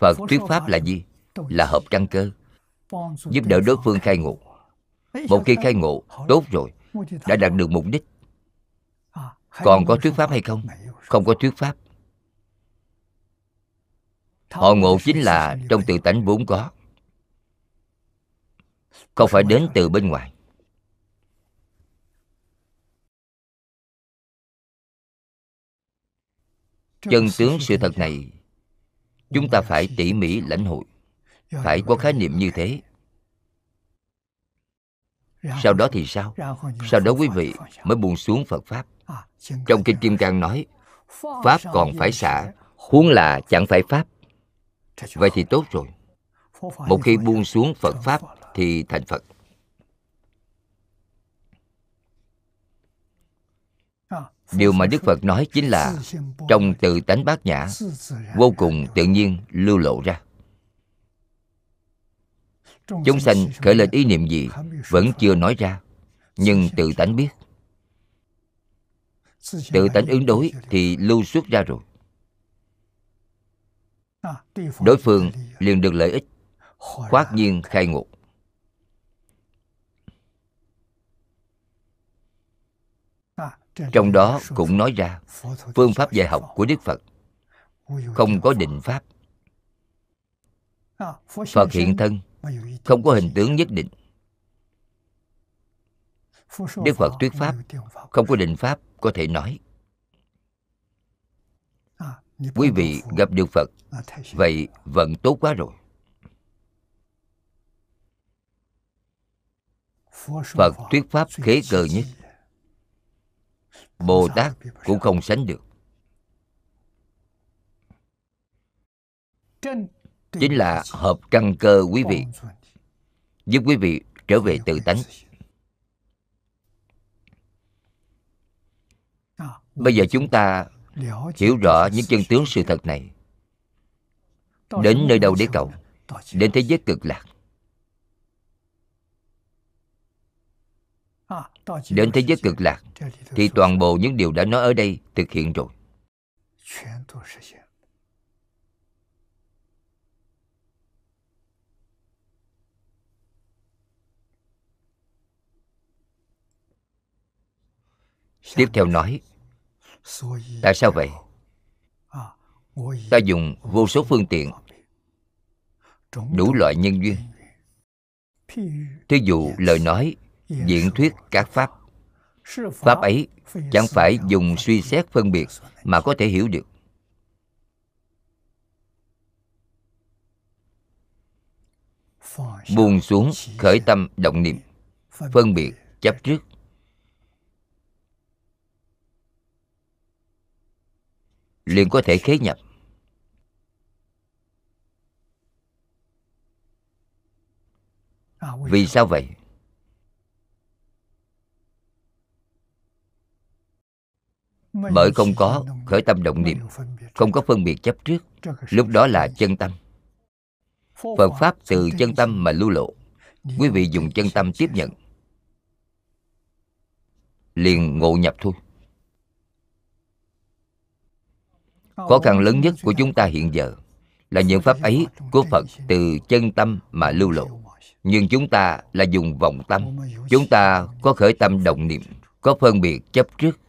Phật thuyết pháp là gì? Là hợp căn cơ, giúp đỡ đối phương khai ngộ. Một khi khai ngộ, tốt rồi, đã đạt được mục đích. Còn có thuyết pháp hay không? Không có thuyết pháp họ ngộ chính là trong tự tánh vốn có. Không phải đến từ bên ngoài. Chân tướng sự thật này, chúng ta phải tỉ mỉ lãnh hội, phải có khái niệm như thế. Sau đó thì sao? Sau đó quý vị mới buông xuống phật pháp. Trong kinh kim cang nói, pháp còn phải xả, huống là chẳng phải pháp vậy thì tốt rồi. Một khi buông xuống phật pháp thì thành phật. Điều mà đức phật nói chính là trong từ tánh bát nhã, vô cùng tự nhiên lưu lộ ra. Chúng sanh khởi lên ý niệm gì vẫn chưa nói ra, nhưng tự tánh biết. Tự tánh ứng đối thì lưu xuất ra rồi đối phương liền được lợi ích. Khoát nhiên khai ngộ. Trong đó cũng nói ra phương pháp dạy học của đức phật. Không có định pháp. Phật hiện thân, không có hình tướng nhất định. Đức phật thuyết pháp, không có định pháp có thể nói quý vị gặp được phật. Vậy vận tốt quá rồi. Phật thuyết pháp khế cơ nhất. Bồ tát cũng không sánh được. Chính là hợp căn cơ quý vị giúp quý vị trở về tự tánh. Bây giờ chúng ta hiểu rõ những chân tướng sự thật này. Đến nơi đâu để cầu, đến thế giới cực lạc. Đến thế giới cực lạc, thì toàn bộ những điều đã nói ở đây thực hiện rồi. Tiếp theo nói tại sao vậy? Ta dùng vô số phương tiện, đủ loại nhân duyên. Thí dụ lời nói, diễn thuyết các pháp. Pháp ấy chẳng phải dùng suy xét phân biệt mà có thể hiểu được. Buông xuống khởi tâm động niệm, phân biệt chấp trước. Liền có thể khế nhập. Vì sao vậy? Bởi không có khởi tâm động niệm, không có phân biệt chấp trước, lúc đó là chân tâm. Phật pháp từ chân tâm mà lưu lộ, quý vị dùng chân tâm tiếp nhận, liền ngộ nhập thôi. Khó khăn lớn nhất của chúng ta hiện giờ là những pháp ấy của phật từ chân tâm mà lưu lộ. Nhưng chúng ta là dùng vọng tâm. Chúng ta có khởi tâm động niệm, có phân biệt chấp trước.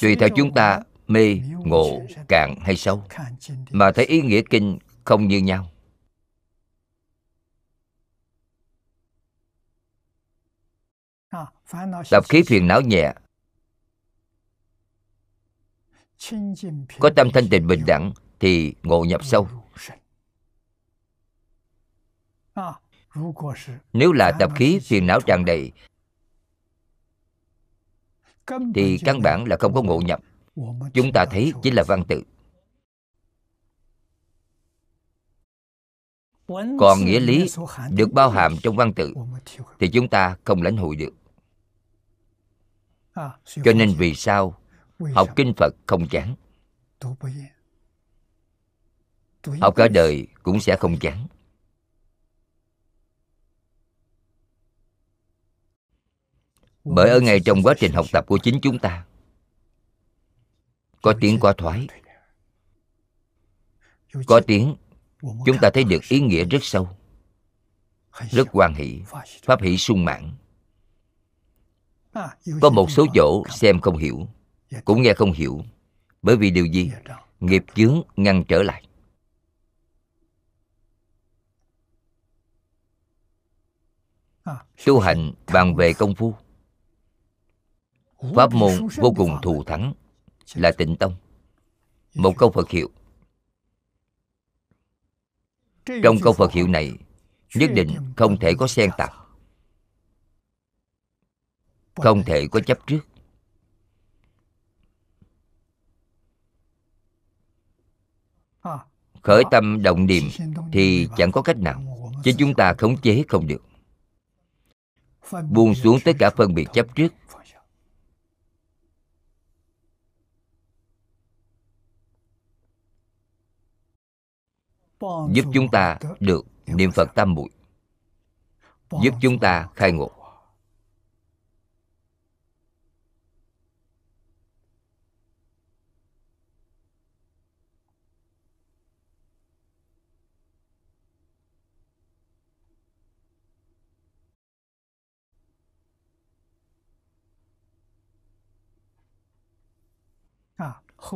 Tùy theo chúng ta, mê, ngộ, cạn hay sâu, mà thấy ý nghĩa kinh không như nhau. Tập khí phiền não nhẹ có tâm thanh tịnh bình đẳng thì ngộ nhập sâu. Nếu là tập khí phiền não tràn đầy, thì căn bản là không có ngộ nhập. Chúng ta thấy chính là văn tự. Còn nghĩa lý được bao hàm trong văn tự thì chúng ta không lãnh hội được. Cho nên vì sao học kinh phật không chán. Học cả đời cũng sẽ không chán. Bởi ở ngay trong quá trình học tập của chính chúng ta có tiếng qua thoái. có tiếng chúng ta thấy được ý nghĩa rất sâu. Rất quan hỷ pháp hỷ sung mãn. Có một số chỗ xem không hiểu cũng nghe không hiểu. Bởi vì điều gì? Nghiệp chướng ngăn trở lại. Tu hành bàn về công phu. Pháp môn vô cùng thù thắng là tịnh tông. Một câu phật hiệu. Trong câu phật hiệu này nhất định không thể có xen tạp không thể có chấp trước khởi tâm động niệm thì chẳng có cách nào cho chúng ta khống chế không được. Buông xuống tất cả phân biệt chấp trước. Giúp chúng ta được niệm phật tam muội. Giúp chúng ta khai ngộ.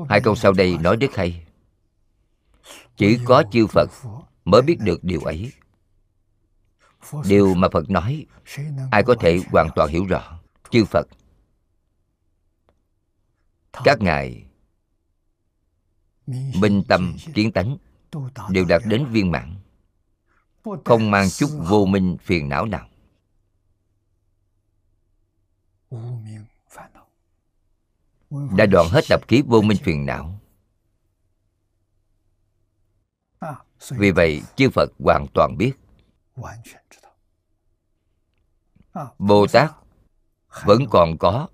Hai câu sau đây nói rất hay. Chỉ có chư phật mới biết được điều ấy. điều mà phật nói ai có thể hoàn toàn hiểu rõ. chư phật. Các ngài minh tâm kiến tánh đều đạt đến viên mãn. Không mang chút vô minh phiền não nào đã đoạn hết tập khí vô minh phiền não. Vì vậy chư phật hoàn toàn biết. Bồ tát vẫn còn có.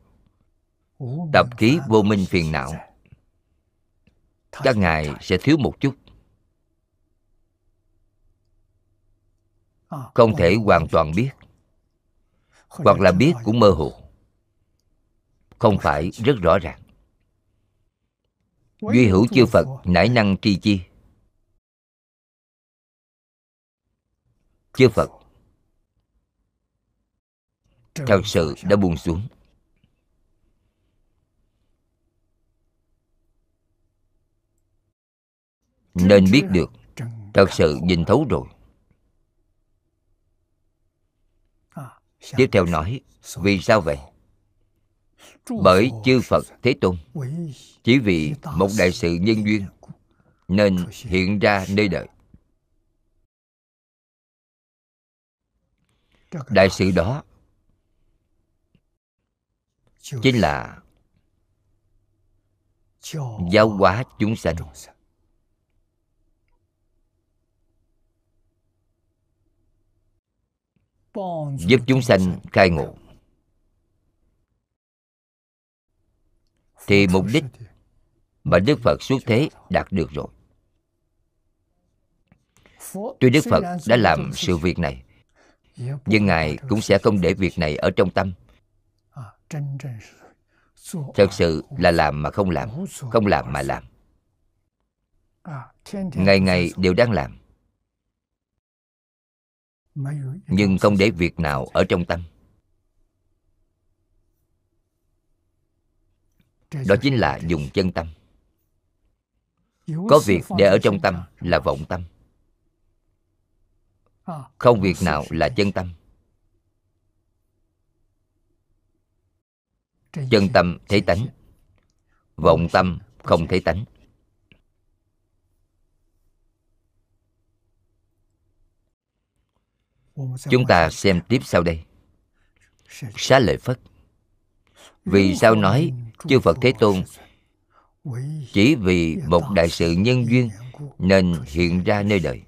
Tập khí vô minh phiền não. các ngài sẽ thiếu một chút. Không thể hoàn toàn biết. Hoặc là biết cũng mơ hồ không phải rất rõ ràng. Duy hữu chư phật nải năng tri chi. Chư phật thật sự đã buông xuống. Nên biết được thật sự nhìn thấu rồi. Tiếp theo nói vì sao vậy bởi chư phật thế tôn chỉ vì một đại sự nhân duyên nên hiện ra nơi đời. Đại sự đó chính là giáo hóa chúng sanh. giúp chúng sanh khai ngộ thì mục đích mà đức phật xuất thế đạt được rồi. Tuy đức phật đã làm sự việc này nhưng ngài cũng sẽ không để việc này ở trong tâm. Thật sự là làm mà không làm không làm mà làm. Ngày ngày đều đang làm. Nhưng không để việc nào ở trong tâm đó chính là dùng chân tâm. Có việc để ở trong tâm là vọng tâm. Không việc nào là chân tâm. Chân tâm thấy tánh. vọng tâm không thấy tánh. Chúng ta xem tiếp sau đây. Xá lợi phất. Vì sao nói chư phật thế tôn, chỉ vì một đại sự nhân duyên nên hiện ra nơi đời.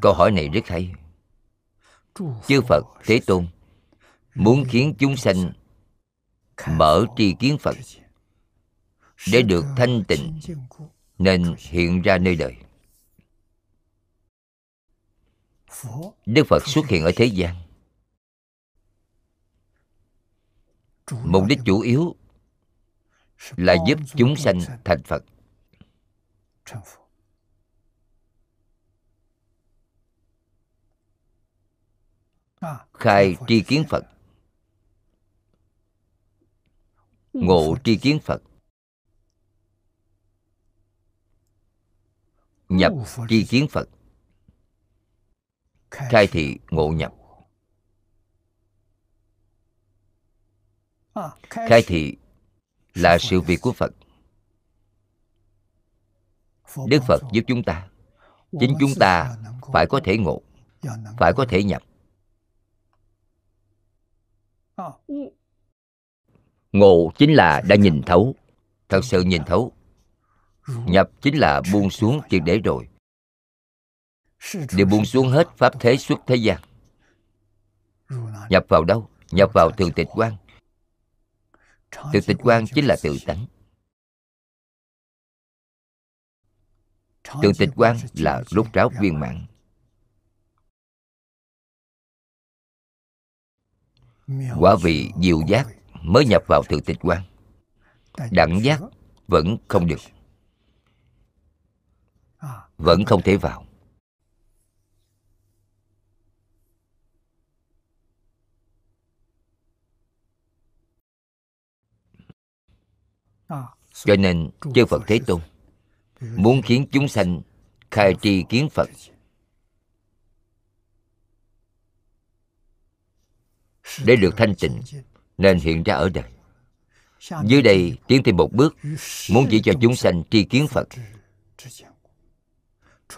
Câu hỏi này rất hay. Chư phật thế tôn muốn khiến chúng sanh mở tri kiến phật để được thanh tịnh nên hiện ra nơi đời. Đức phật xuất hiện ở thế gian. Mục đích chủ yếu là giúp chúng sanh thành phật. Khai tri kiến phật. Ngộ tri kiến phật. Nhập tri kiến phật. Khai thị ngộ nhập. Khai thị là sự việc của phật. Đức phật giúp chúng ta. Chính chúng ta phải có thể ngộ phải có thể nhập. Ngộ chính là đã nhìn thấu. Thật sự nhìn thấu. Nhập chính là buông xuống triệt để rồi. Đều buông xuống hết pháp thế xuất thế gian. Nhập vào đâu? Nhập vào thường tịch quan tự tịch quan chính là tự tánh. Tự tịch quan là lúc ráo viên mãn. Quả vị diệu giác mới nhập vào tự tịch quan đẳng giác vẫn không được. Vẫn không thể vào cho nên chư phật thế tôn muốn khiến chúng sanh khai tri kiến phật. Để được thanh tịnh nên hiện ra ở đời. Dưới đây tiến thêm một bước muốn chỉ cho chúng sanh tri kiến phật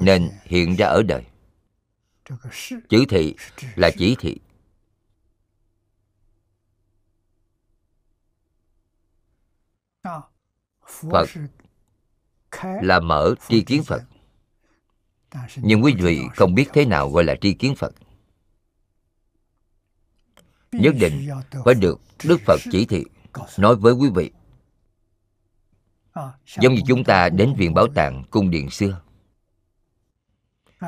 nên hiện ra ở đời. Chữ thị là chỉ thị phật là mở tri kiến phật. nhưng quý vị không biết thế nào gọi là tri kiến phật. nhất định phải được đức phật chỉ thị nói với quý vị. giống như chúng ta đến viện bảo tàng cung điện xưa.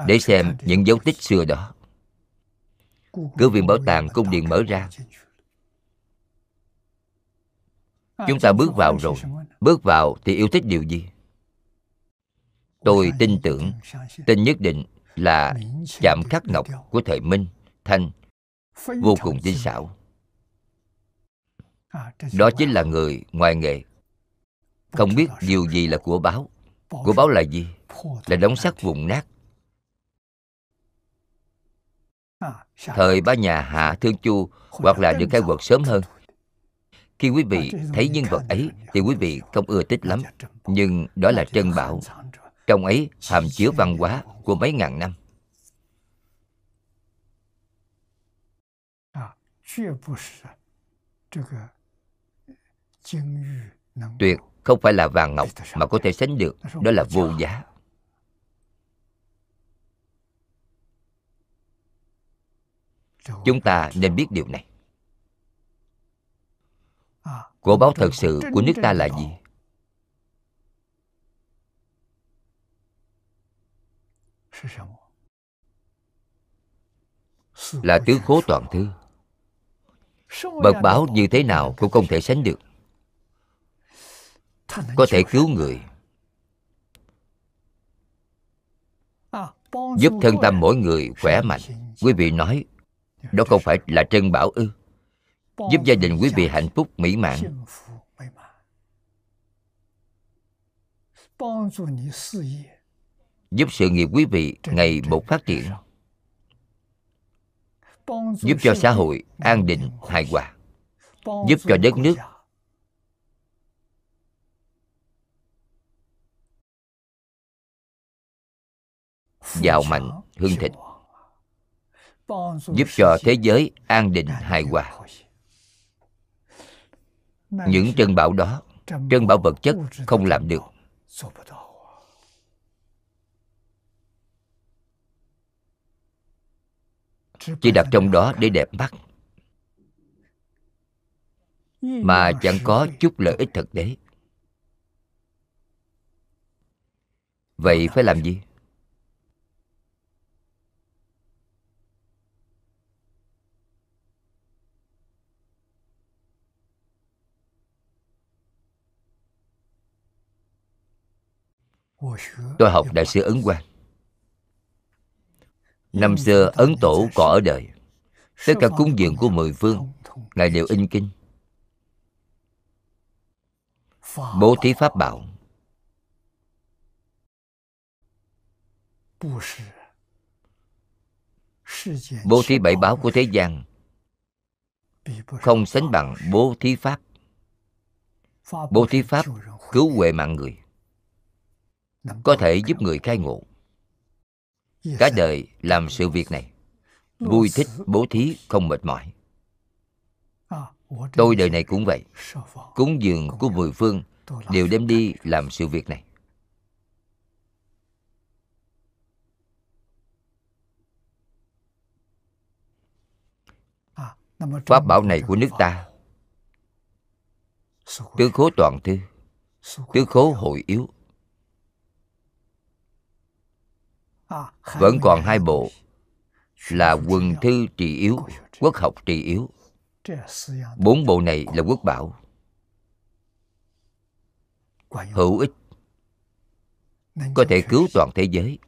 để xem những dấu tích xưa đó. cứ viện bảo tàng cung điện mở ra chúng ta bước vào rồi. Bước vào thì yêu thích điều gì? Tôi tin tưởng, tin nhất định là chạm khắc ngọc của thời minh thanh vô cùng tinh xảo. Đó chính là người ngoài nghề. Không biết điều gì là của báo. Của báo là gì? Là đóng sắt vùng nát. Thời ba nhà hạ thương chu hoặc là những khai quật sớm hơn khi quý vị thấy nhân vật ấy thì quý vị không ưa thích lắm. nhưng đó là trân bảo. Trong ấy hàm chứa văn hóa của mấy ngàn năm. Tuyệt không phải là vàng ngọc mà có thể sánh được. Đó là vô giá. Chúng ta nên biết điều này của báo thật sự của nước ta là gì? Là tứ khố toàn thư bậc báo như thế nào cũng không thể sánh được. Có thể cứu người. Giúp thân tâm mỗi người khỏe mạnh. Quý vị nói, đó không phải là trân bảo ư? Giúp gia đình quý vị hạnh phúc, mỹ mãn. Giúp sự nghiệp quý vị ngày một phát triển. Giúp cho xã hội an định, hài hòa. Giúp cho đất nước giàu mạnh hưng thịnh. Giúp cho thế giới an định, hài hòa những trân bảo đó trân bảo vật chất không làm được. chỉ đặt trong đó để đẹp mắt. Mà chẳng có chút lợi ích thực tế vậy phải làm gì tôi học đại sư ấn quang. Năm xưa ấn tổ còn ở đời tất cả cúng dường của mười phương ngài đều in kinh. Bố thí pháp bảo. Bố thí bảy báo của thế gian. Không sánh bằng bố thí pháp. Bố thí pháp cứu huệ mạng người có thể giúp người khai ngộ. Cả đời làm sự việc này. Vui thích bố thí không mệt mỏi. Tôi đời này cũng vậy. Cúng dường của mười phương đều đem đi làm sự việc này. Pháp bảo này của nước ta. Tứ khố toàn thư. Tứ khố hội yếu vẫn còn hai bộ, là quần thư trì yếu, quốc học trì yếu. Bốn bộ này là quốc bảo. Hữu ích. Có thể cứu toàn thế giới.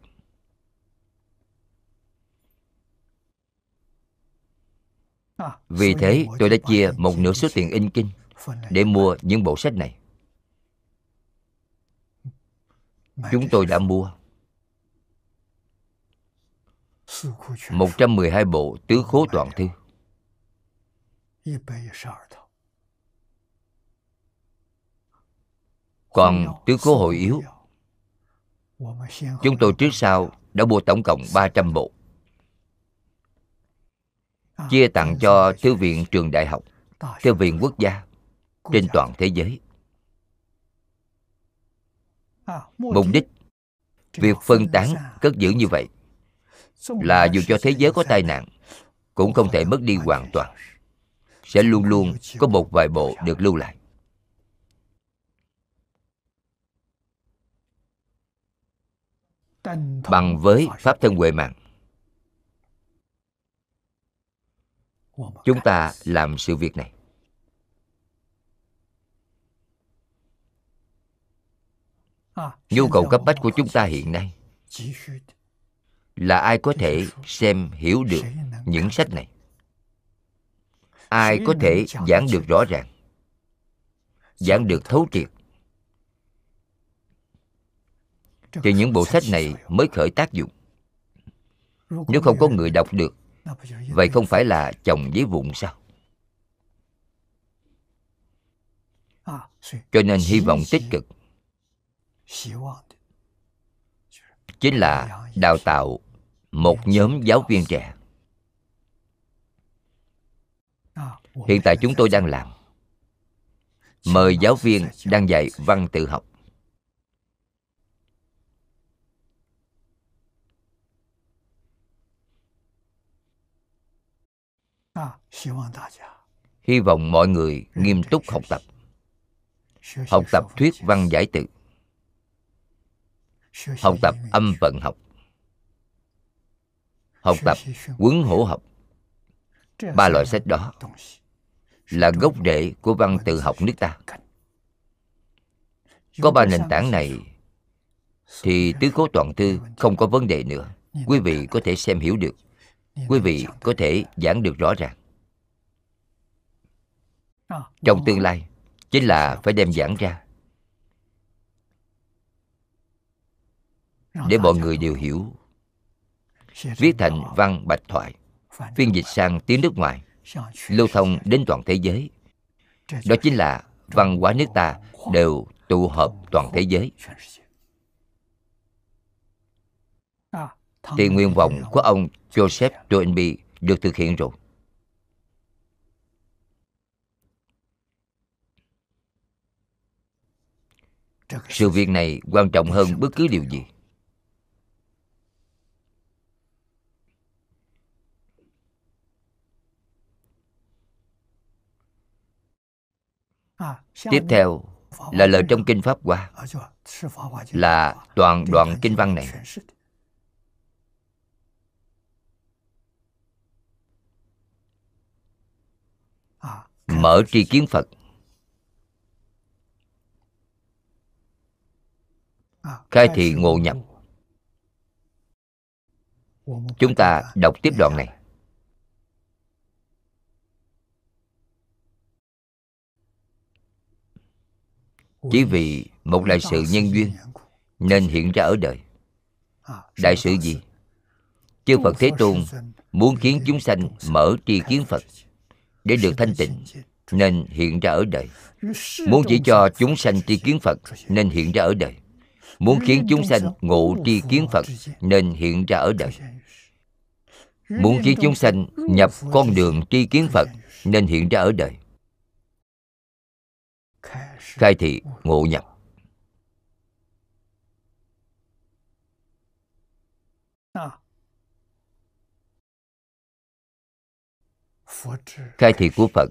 Vì thế, tôi đã chia một nửa số tiền in kinh để mua những bộ sách này. Chúng tôi đã mua. 112 bộ tứ khố toàn thư。Còn tứ khố hội yếu。Chúng tôi trước sau đã mua tổng cộng 300 bộ。Chia tặng cho Thư viện trường đại học Thư viện quốc gia Trên toàn thế giới. Mục đích Việc phân tán cất giữ như vậy là dù cho thế giới có tai nạn cũng không thể mất đi hoàn toàn. Sẽ luôn luôn có một vài bộ được lưu lại. Bằng với pháp thân huệ mạng. Chúng ta làm sự việc này. Nhu cầu cấp bách của chúng ta hiện nay là ai có thể xem hiểu được những sách này? Ai có thể giảng được rõ ràng? Giảng được thấu triệt? Thì những bộ sách này mới khởi tác dụng. Nếu không có người đọc được, vậy không phải là chồng giấy vụn sao? Cho nên hy vọng tích cực chính là đào tạo một nhóm giáo viên trẻ. Hiện tại chúng tôi đang làm. Mời giáo viên đang dạy văn tự học. Hy vọng mọi người nghiêm túc học tập. Học tập thuyết văn giải tự. Học tập âm vận học học tập quấn hổ học. Ba loại sách đó là gốc rễ của văn tự học nước ta. Có ba nền tảng này thì tứ cố toàn thư không có vấn đề nữa. Quý vị có thể xem hiểu được. Quý vị có thể giảng được rõ ràng. Trong tương lai chính là phải đem giảng ra. Để mọi người đều hiểu viết thành văn bạch thoại phiên dịch sang tiếng nước ngoài lưu thông đến toàn thế giới. Đó chính là văn hóa nước ta đều tụ hợp toàn thế giới. Thì nguyện vọng của ông Joseph Toynbee được thực hiện rồi. Sự việc này quan trọng hơn bất cứ điều gì. Tiếp theo là lời trong Kinh Pháp Hoa. Là toàn đoạn kinh văn này. mở tri kiến phật. Khai thị ngộ nhập. chúng ta đọc tiếp đoạn này chỉ vì một đại sự nhân duyên nên hiện ra ở đời. Đại sự gì? Chư phật thế tôn muốn khiến chúng sanh mở tri kiến phật để được thanh tịnh nên hiện ra ở đời. Muốn chỉ cho chúng sanh tri kiến phật nên hiện ra ở đời. Muốn khiến chúng sanh ngộ tri kiến phật nên hiện ra ở đời. Muốn khiến chúng sanh nhập con đường tri kiến phật nên hiện ra ở đời khai thị ngộ nhập. Khai thị của phật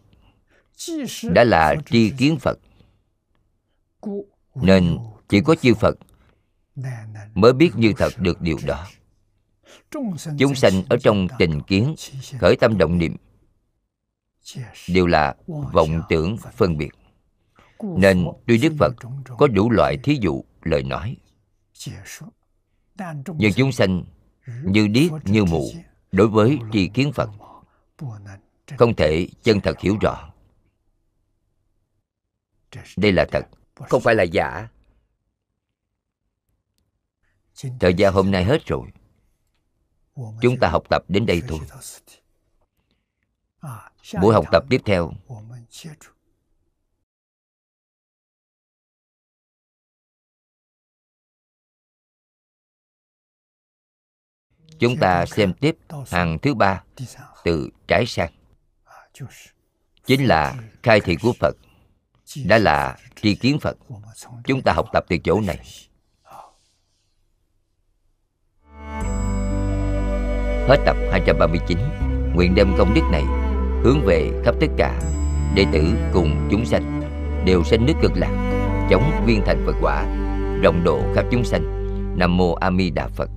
đã là tri kiến phật, nên chỉ có chư phật mới biết như thật được điều đó. Chúng sanh ở trong tình kiến, khởi tâm động niệm đều là vọng tưởng phân biệt nên tuy đức phật có đủ loại thí dụ lời nói. Nhưng chúng sanh như điếc như mù đối với tri kiến phật không thể chân thật hiểu rõ. Đây là thật, không phải là giả. Thời gian hôm nay hết rồi. Chúng ta học tập đến đây thôi. Buổi học tập tiếp theo. Chúng ta xem tiếp hàng thứ ba từ trái sang. Chính là khai thị của phật. Đã là tri kiến phật. chúng ta học tập từ chỗ này. hết tập 239 nguyện đem công đức này hướng về khắp tất cả đệ tử cùng chúng sanh. Đều sanh nước cực lạc chống viên thành phật quả rộng độ khắp chúng sanh. Nam mô a di đà phật